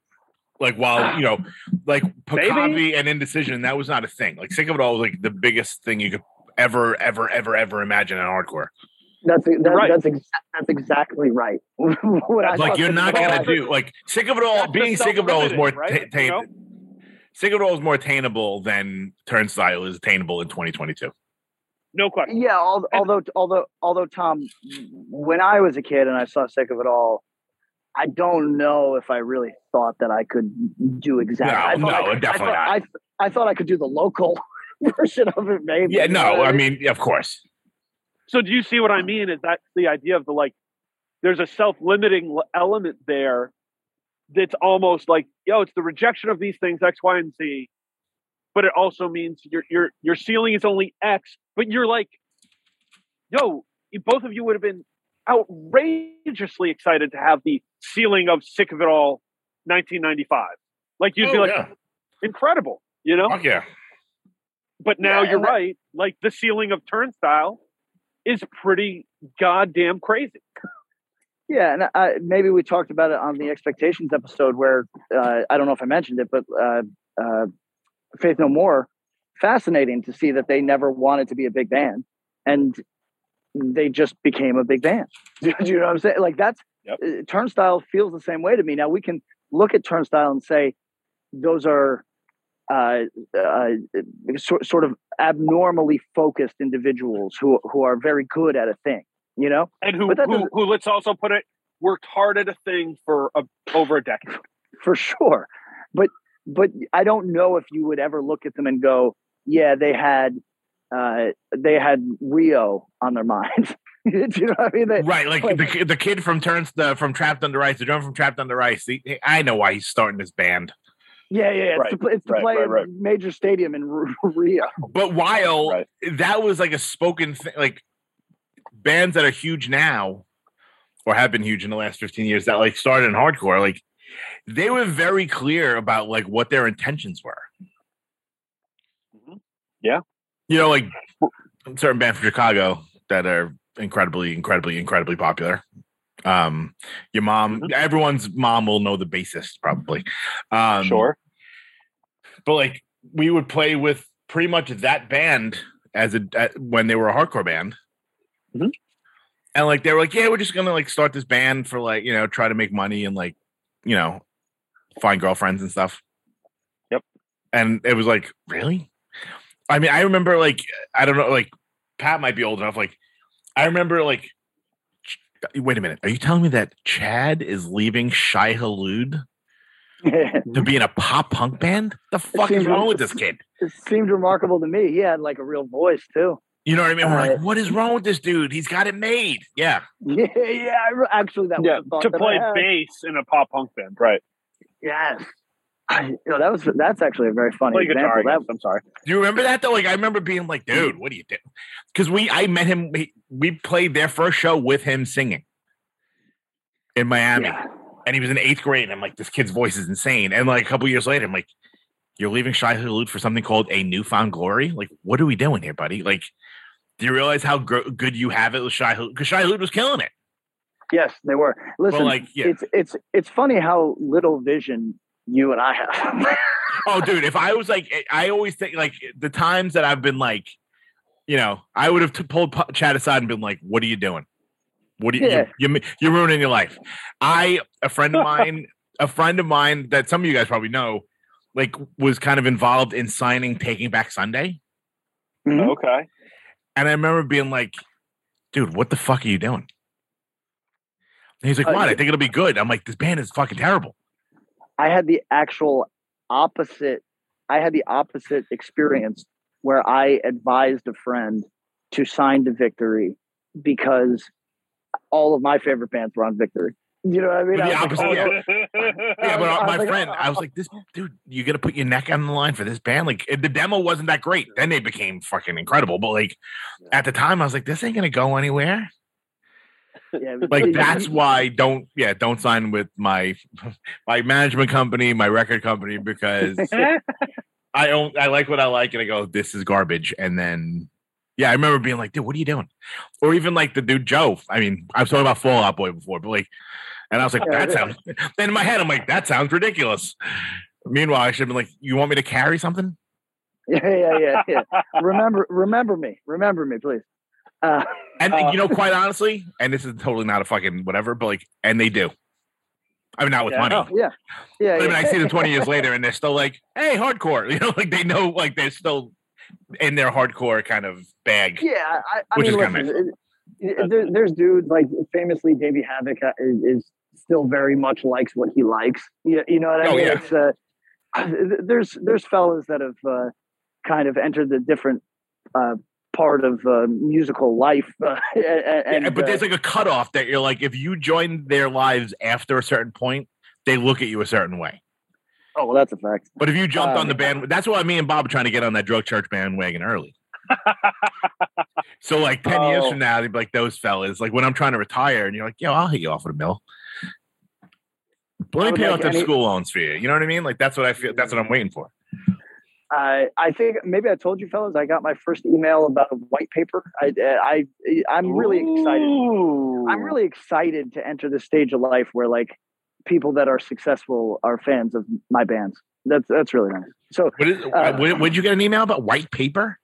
Like while you know, like Maybe. Pakavi and indecision, that was not a thing. Like think of it all was like the biggest thing you could ever, ever, ever, ever imagine in hardcore. That's that, right. that's exa- that's exactly right. What I like you're not gonna do like sick of it all. Being sick of it all is more self-limiting, ta- right? You know? sick of it all is more attainable than Turnstile is attainable in 2022. no question. Yeah, al- although although although Tom, when I was a kid and I saw Sick of It All, I don't know if I really thought that I could do exactly. I No, thought no, I could, definitely I not. I, I thought I could do the local version of it, maybe. Yeah, no, I mean, of course. So do you see what I mean? Is that the idea of the like? There's a self-limiting element there that's almost like, yo, it's the rejection of these things X, Y, and Z, but it also means your your your ceiling is only X. But you're like, yo, both of you would have been outrageously excited to have the ceiling of Sick of It All, 1995. Like you'd be Oh, like, yeah. incredible, you know. Fuck yeah. But now Yeah, you're that- right. Like the ceiling of Turnstile is pretty goddamn crazy. Yeah, and I, maybe we talked about it on the expectations episode where uh, I don't know if I mentioned it, but uh, uh, Faith No More, fascinating to see that they never wanted to be a big band, and they just became a big band. Do you know what I'm saying? Like that's Yep. uh, Turnstile feels the same way to me. Now we can look at Turnstile and say those are uh, uh, sort sort of abnormally focused individuals who who are very good at a thing. You know, And who, who, who, let's also put it, worked hard at a thing for a, over a decade. for sure. But but I don't know if you would ever look at them and go, yeah, they had uh, they had Rio on their minds. Do you know what I mean? They, Right, like, like- the the kid from turns the from Trapped Under Ice, the drummer from Trapped Under Ice. he- I know why he's starting this band. yeah, yeah, it's Right, to play, it's to right, play right, in right. major stadium in Rio. But while Right. that was like a spoken thing, like bands that are huge now or have been huge in the last 15 years that like started in hardcore, like they were very clear about like what their intentions were. Mhm. Yeah. You know, like certain bands from Chicago that are incredibly, incredibly, incredibly popular. Um, your mom, Mhm. everyone's mom will know the bassist probably. Um, sure. but like we would play with pretty much that band as a at, when they were a hardcore band Mhm. and like they were like yeah we're just gonna like start this band for like you know try to make money and like you know find girlfriends and stuff Yep. and it was like really i mean i remember like i don't know like pat might be old enough like i remember like Ch- wait a minute are you telling me that chad is leaving Shai Hulud to be in a pop punk band the fuck is seems- wrong with this kid It seemed remarkable to me. He had like a real voice too. You know what I mean? We're Uh, like, what is wrong with this dude? He's got it made. Yeah. Yeah, yeah. Actually, that Yeah, was a thought to that I play had. bass in a pop punk band. Right. Yes. I, you know, that was that's actually a very funny Play example. I That, guess, I'm sorry. Do you remember that though? Like I remember being like, dude, what are you doing? Because we I met him, we, we played their first show with him singing in Miami. yeah. And he was in eighth grade. And I'm like, this kid's voice is insane. And like a couple years later, I'm like, you're leaving Shai Hulud for something called a New Found Glory? Like, what are we doing here, buddy? Like, do you realize how gr- good you have it with Shai Hulud? Because Shai Hulud was killing it. Yes, they were. Listen, like, yeah. it's it's it's funny how little vision you and I have. Oh, dude, if I was like, I always think like the times that I've been like, you know, I would have t- pulled P- Chad aside and been like, "What are you doing? What are you? Yeah. You, you you're ruining your life." I, a friend of mine, a friend of mine that some of you guys probably know, like, was kind of involved in signing Taking Back Sunday, Mhm. Okay. and I remember being like, "Dude, what the fuck are you doing?" And he's like, Uh, "What? I think it'll be good." I'm like, "This band is fucking terrible." I had the actual opposite. I had the opposite experience where I advised a friend to sign to Victory because all of my favorite bands were on Victory. You know what I mean? The I was like, oh, yeah. Yeah, but my like, friend, oh, I was oh. like, "This dude, you got to put your neck on the line for this band." Like, the demo wasn't that great. Then they became fucking incredible. But like, at the time, I was like, "This ain't gonna go anywhere." Yeah, Like, that's why don't yeah, don't sign with my my management company, my record company, because I don't I like what I like, and I go, "This is garbage." And then, yeah, I remember being like, "Dude, what are you doing?" Or even like the dude Joe. I mean, I was talking about Fall Out Boy before, but like, and I was like, "That sounds." Then in my head, I'm like, "That sounds ridiculous." Meanwhile, I should have been like, "You want me to carry something?" yeah, yeah, yeah, yeah. remember, remember me. Remember me, please. Uh, And Uh, you know, quite honestly, and this is totally not a fucking whatever, but like, and they do. I mean, not with Yeah. money. yeah, yeah. But I mean. I see them 20 years later and they're still like, hey, hardcore. You know, like they know, like they're still in their hardcore kind of bag. Yeah, I, I Which mean, is it- it- there, there's dudes like famously Davey Havok uh, is, is still very much likes what he likes. You, you know what I Oh, mean? yeah. It's, uh, there's there's fellas that have uh, kind of entered the different uh, part of uh, musical life, uh, and, Yeah, but uh, there's like a cutoff that you're like, if you join their lives after a certain point, they look at you a certain way. oh, well, that's a fact. But if you jumped Um, on the band, that's why me and Bob are trying to get on that drug church bandwagon early. so like 10 years Oh. from now, they'd be like those fellas. Like when I'm trying to retire, and you're like, yo, I'll hit you off with a mill. Let me pay off them any- school loans for you. You know what I mean? Like that's what I feel. That's what I'm waiting for. Uh, I think maybe I told you fellas I got my first email about a white paper. I, I I'm really excited. I'm really excited to enter this stage of life where like people that are successful are fans of my bands. That's that's really nice. So is, Uh, when, when did you get an email about white paper?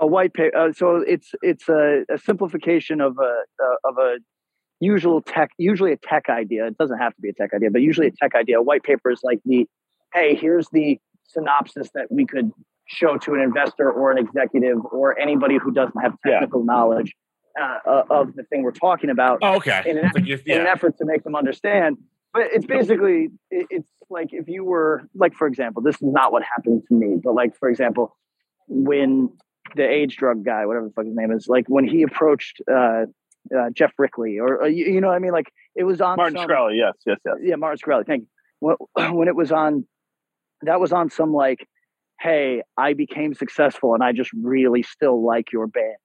a white paper. Uh, so it's it's a, a simplification of a uh, of a usual tech, usually a tech idea. It doesn't have to be a tech idea, but usually a tech idea. A white paper is like the hey, here's the synopsis that we could show to an investor or an executive or anybody who doesn't have Yeah. technical knowledge uh, uh, of the thing we're talking about Oh, okay. in an, like you- in an effort to make them understand. But it's basically, it's like if you were, like, for example, this is not what happened to me, but like, for example, when the age drug guy, whatever the fuck his name is, like when he approached uh, uh, Geoff Rickly, or uh, you, you know what I mean? Like it was on Martin some- Shkreli, yes, yes, yes. yeah, Martin Shkreli. Thank you. When, when it was on, that was on some like, hey, I became successful and I just really still like your band,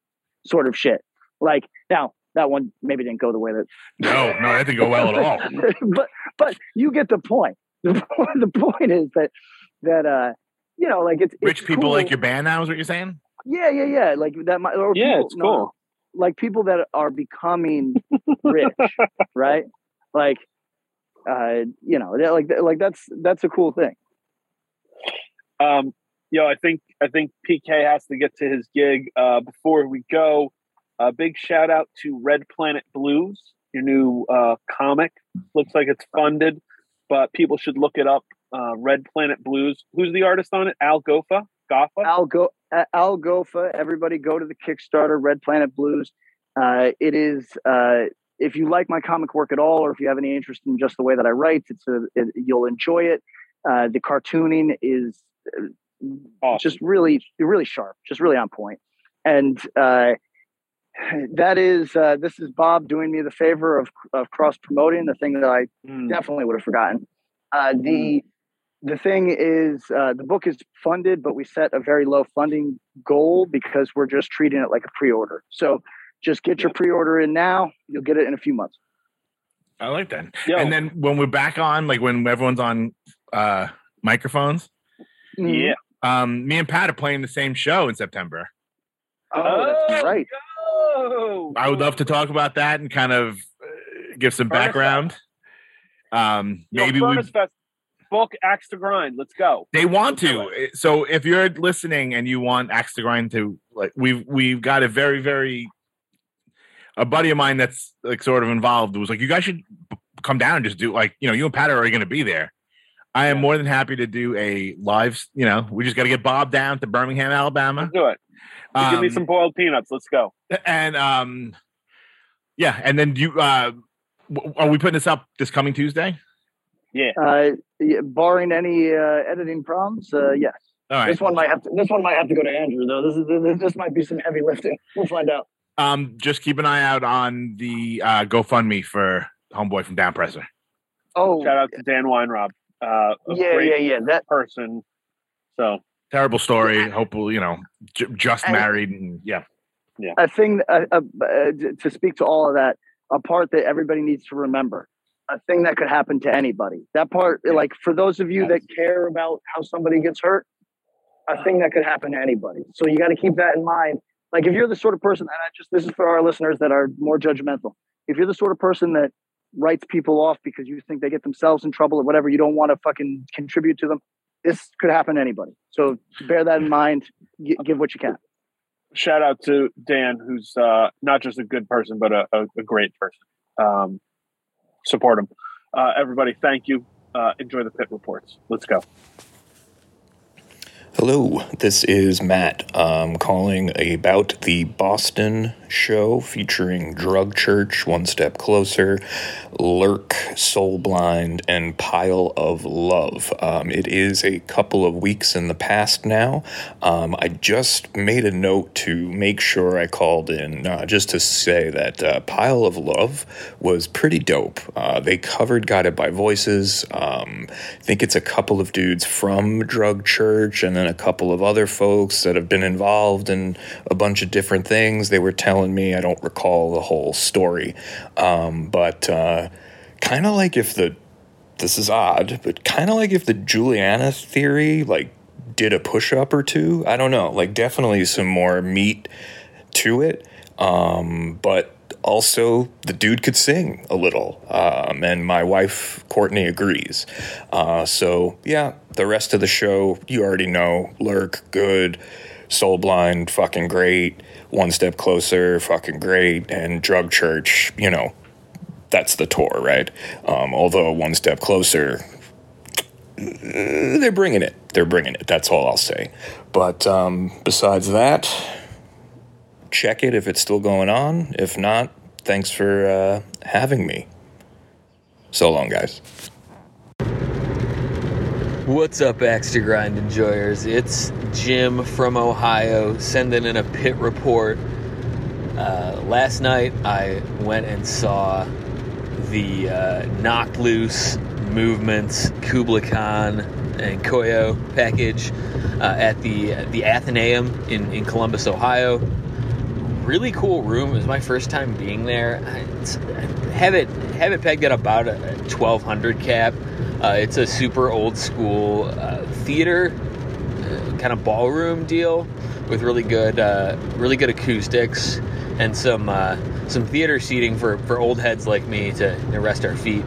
sort of shit. Like now, that one maybe didn't go the way that. No, no, that didn't go well at all. but but you get the point. The point, the point is that that uh you know like it's Rich it's people cool. like your band now is what you're saying? yeah yeah yeah like that might or Yeah, people- it's no, cool. no, like people that are becoming rich right like uh you know they're like like that's that's a cool thing Um, yo, I think I think PK has to get to his gig. Uh, before we go, a big shout out to Red Planet Blues, your new uh, comic. Looks like it's funded, but people should look it up. Uh, Red Planet Blues. Who's the artist on it? Al Gofa. Goffa. Al go uh, Al Gofa. Everybody go to the Kickstarter, Red Planet Blues. Uh, it is uh, if you like my comic work at all, or if you have any interest in just the way that I write, it's a it, you'll enjoy it. Uh, the cartooning is Awesome. just really really sharp, just really on point. And uh, that is uh, this is Bob doing me the favor of of cross promoting the thing that I Mm. definitely would have forgotten. Uh, the the thing is, uh, the book is funded, but we set a very low funding goal because we're just treating it like a pre-order. So just get your pre-order in now; you'll get it in a few months. I like that. Yo, And then when we're back on, like when everyone's on uh microphones, yeah. um, me and Pat are playing the same show in September. Oh, that's right. yo! I would love to talk about that and kind of uh, give some Furnace background. Um, Yo, maybe we Furnace Fest. Book Axe to Grind. Let's go. they want Let's to. So if you're listening and you want Axe to Grind to like, we've we've got a very very a buddy of mine that's like sort of involved was like, you guys should come down and just do like, you know, you and Pat are already going to be there. I am more than happy to do a live. You know, we just got to get Bob down to Birmingham, Alabama. Let's do it. Give me Um, some boiled peanuts. Let's go. and um, yeah, and then you uh, are we putting this up this coming Tuesday? Yeah. Uh, yeah, barring any uh, editing problems, uh, yes. All right. This one might have to. This one might have to go to Andrew though. This is this, this might be some heavy lifting. We'll find out. Um, just keep an eye out on the uh, GoFundMe for Homeboy from Downpresser. Oh, Shout out to Dan Weinrob. Uh, a yeah, great yeah, yeah. That person. So Terrible story. Hopefully, you know, j- just And- married and yeah. Yeah. A thing uh, uh, uh, to speak to all of that a part that everybody needs to remember a thing that could happen to anybody that part like for those of you that care about how somebody gets hurt a thing that could happen to anybody so you got to keep that in mind like if you're the sort of person and i just this is for our listeners that are more judgmental if you're the sort of person that writes people off because you think they get themselves in trouble or whatever you don't want to fucking contribute to them this could happen to anybody so bear that in mind G- give what you can shout out to Dan, who's uh, not just a good person, but a, a, a great person. Um, support him. Uh, everybody, thank you. Uh, enjoy the pit reports. Let's go. Hello, this is Matt I'm calling about the Boston show featuring Drug Church, One Step Closer, Lurk, Soul Blind, and Pile of Love. Um, it is a couple of weeks in the past now. Um, I just made a note to make sure I called in uh, just to say that uh, Pile of Love was pretty dope. Uh, they covered Guided by Voices. Um, I think it's a couple of dudes from Drug Church and then a couple of other folks that have been involved in a bunch of different things. They were telling me, I don't recall the whole story, um, but uh, kind of like if the this is odd, but kind of like if the Juliana theory like did a push up or two. I don't know, like definitely some more meat to it. Um, but also the dude could sing a little, um, and my wife Courtney agrees. Uh, so yeah, the rest of the show you already know. Lurk, good. Soul Blind, fucking great. One Step Closer, fucking great. And Drug Church, you know, that's the tour, right? Um, although One Step Closer, they're bringing it. They're bringing it. That's all I'll say. But um, besides that, check it if it's still going on. If not, thanks for uh, having me. So long, guys. What's up, Axe to Grind enjoyers? It's Jim from Ohio sending in a pit report. Uh, last night I went and saw the uh, Knocked Loose Movements Kubla Khan and Koyo package uh, at the the Athenaeum in, in Columbus, Ohio. Really cool room. It was my first time being there. It's, have it have it pegged at about a 1200 cap. Uh, it's a super old school uh, theater uh, kind of ballroom deal with really good uh, really good acoustics and some uh, some theater seating for, for old heads like me to, to rest our feet.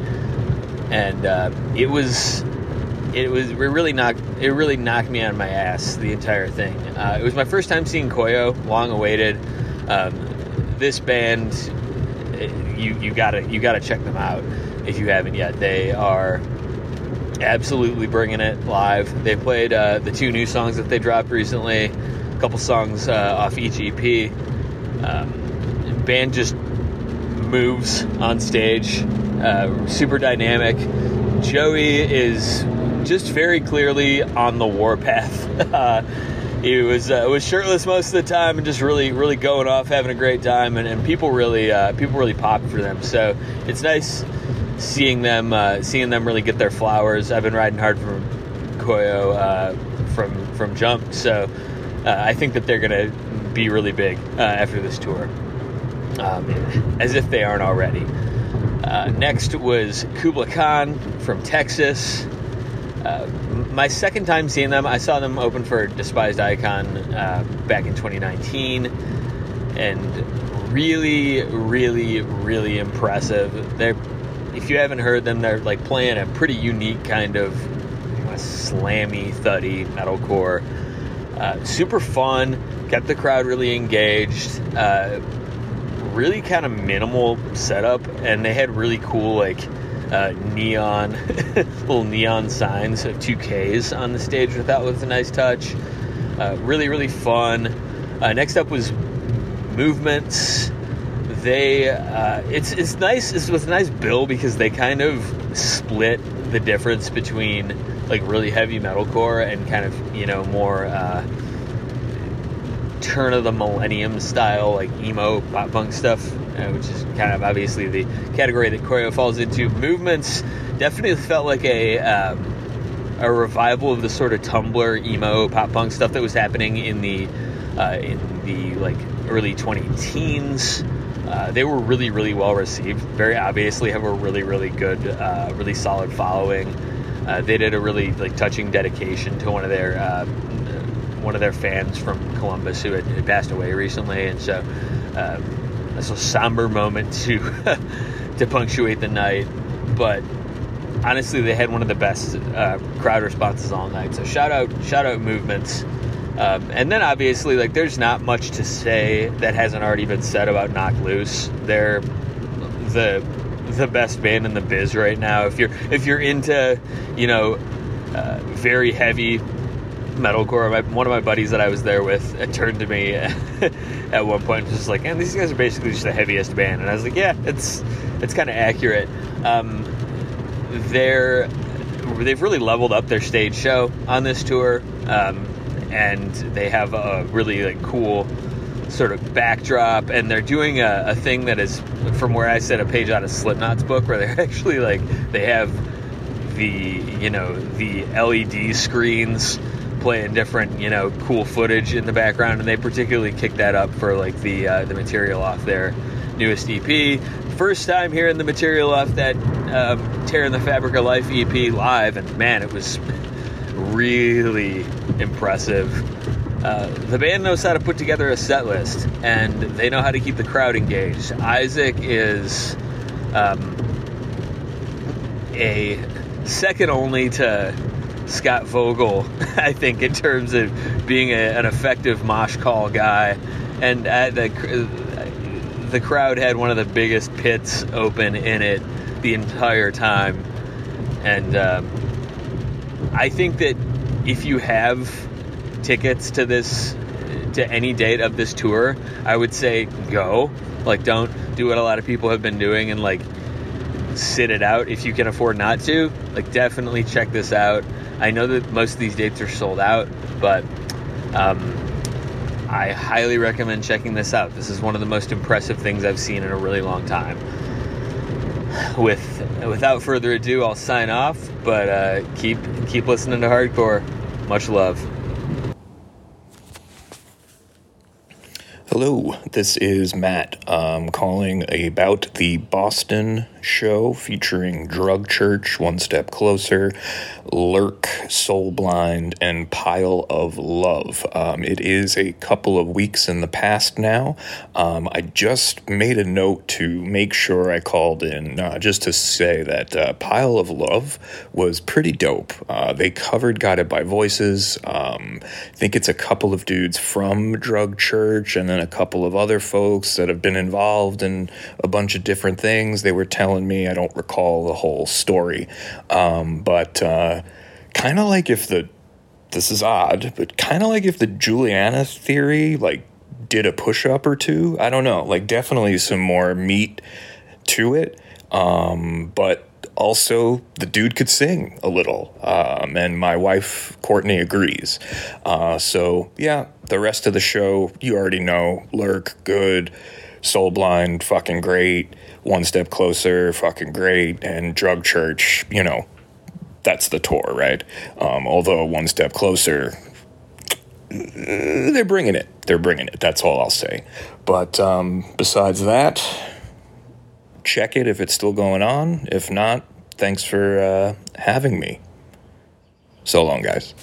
And uh, it was it was it really knocked it really knocked me on my ass the entire thing. Uh, it was my first time seeing Koyo, long awaited. Um, this band, you you gotta you gotta check them out if you haven't yet. They are absolutely bringing it live. They played uh, the two new songs that they dropped recently, a couple songs uh, off each EP. Um, band just moves on stage, uh, super dynamic. Joey is just very clearly on the warpath. He was uh, was shirtless most of the time and just really really going off, having a great time, and, and people really uh, people really popped for them. So it's nice seeing them uh, seeing them really get their flowers. I've been riding hard from Koyo uh, from from Jump, so uh, I think that they're gonna be really big uh, after this tour, um, as if they aren't already. Next was Kubla Khan from Texas. My second time seeing them, I saw them open for Despised Icon uh, back in 2019, and really, really, really impressive. They're, if you haven't heard them, they're like playing a pretty unique kind of you know, slammy, thuddy metalcore. Uh, super fun, kept the crowd really engaged. Uh, really kind of minimal setup, and they had really cool like uh, neon, little neon signs of two Ks on the stage. With that was a nice touch. Uh, really, really fun. Uh, next up was movements. They uh, it's it's nice. It was a nice bill because they kind of split the difference between like really heavy metalcore and kind of you know more uh, turn of the millennium style like emo pop punk stuff uh, which is kind of obviously the category that Koyo falls into. Movements definitely felt like a um, a revival of the sort of Tumblr emo pop punk stuff that was happening in the uh, in the like early 20 teens. Uh, they were really really well received. Very obviously have a really really good uh, really solid following. Uh, they did a really like touching dedication to one of their one of their fans from Columbus who had, had passed away recently, and so it's a somber moment to to punctuate the night. But honestly, they had one of the best uh, crowd responses all night. So shout out, shout out movements. Um, and then obviously, like, there's not much to say that hasn't already been said about Knocked Loose. They're the the best band in the biz right now. If you're if you're into, you know, uh, very heavy metalcore. My, one of my buddies that I was there with turned to me at one point and was just like, "Man, these guys are basically just the heaviest band." And I was like, "Yeah, it's it's kind of accurate." Um, they're they've really leveled up their stage show on this tour, um, and they have a really like cool sort of backdrop, and they're doing a, a thing that is from where I said a page out of Slipknot's book, where they're actually like they have the you know the LED screens playing different, you know, cool footage in the background, and they particularly kicked that up for like the uh, the material off their newest EP. First time hearing the material off that um, "Tear in the Fabric of Life" EP live, and man, it was really impressive. Uh, the band knows how to put together a set list, and they know how to keep the crowd engaged. Isaac is um, a second only to Scott Vogel, I think, in terms of being a, an effective mosh call guy. And at the the crowd had one of the biggest pits open in it the entire time, and um, I think that if you have tickets to this to any date of this tour, I would say go. Like, don't do what a lot of people have been doing and like sit it out if you can afford not to. Like, definitely check this out. I know that most of these dates are sold out, but um, I highly recommend checking this out. This is one of the most impressive things I've seen in a really long time. With without further ado, I'll sign off. But uh, keep keep listening to hardcore. Much love. Hello, this is Matt um, calling about the Boston show featuring Drug Church, One Step Closer, Lurk, Soul Blind, and Pile of Love. Um, it is a couple of weeks in the past now. Um, I just made a note to make sure I called in uh, just to say that uh, Pile of Love was pretty dope. Uh, they covered Guided by Voices. Um, I think it's a couple of dudes from Drug Church and then a couple of other folks that have been involved in a bunch of different things. They were telling me. I don't recall the whole story. Um, but uh, kind of like if the, this is odd, but kind of like if the Juliana theory, like, did a push up or two. I don't know. Like, definitely some more meat to it. Um, but also the dude could sing a little um, and my wife courtney agrees uh, so yeah the rest of the show you already know lurk good soul blind fucking great one step closer fucking great and drug church you know that's the tour right? Um, although one step closer they're bringing it. They're bringing it. That's all i'll say. But um, besides that check it if it's still going on. If not thanks for uh, having me. So long guys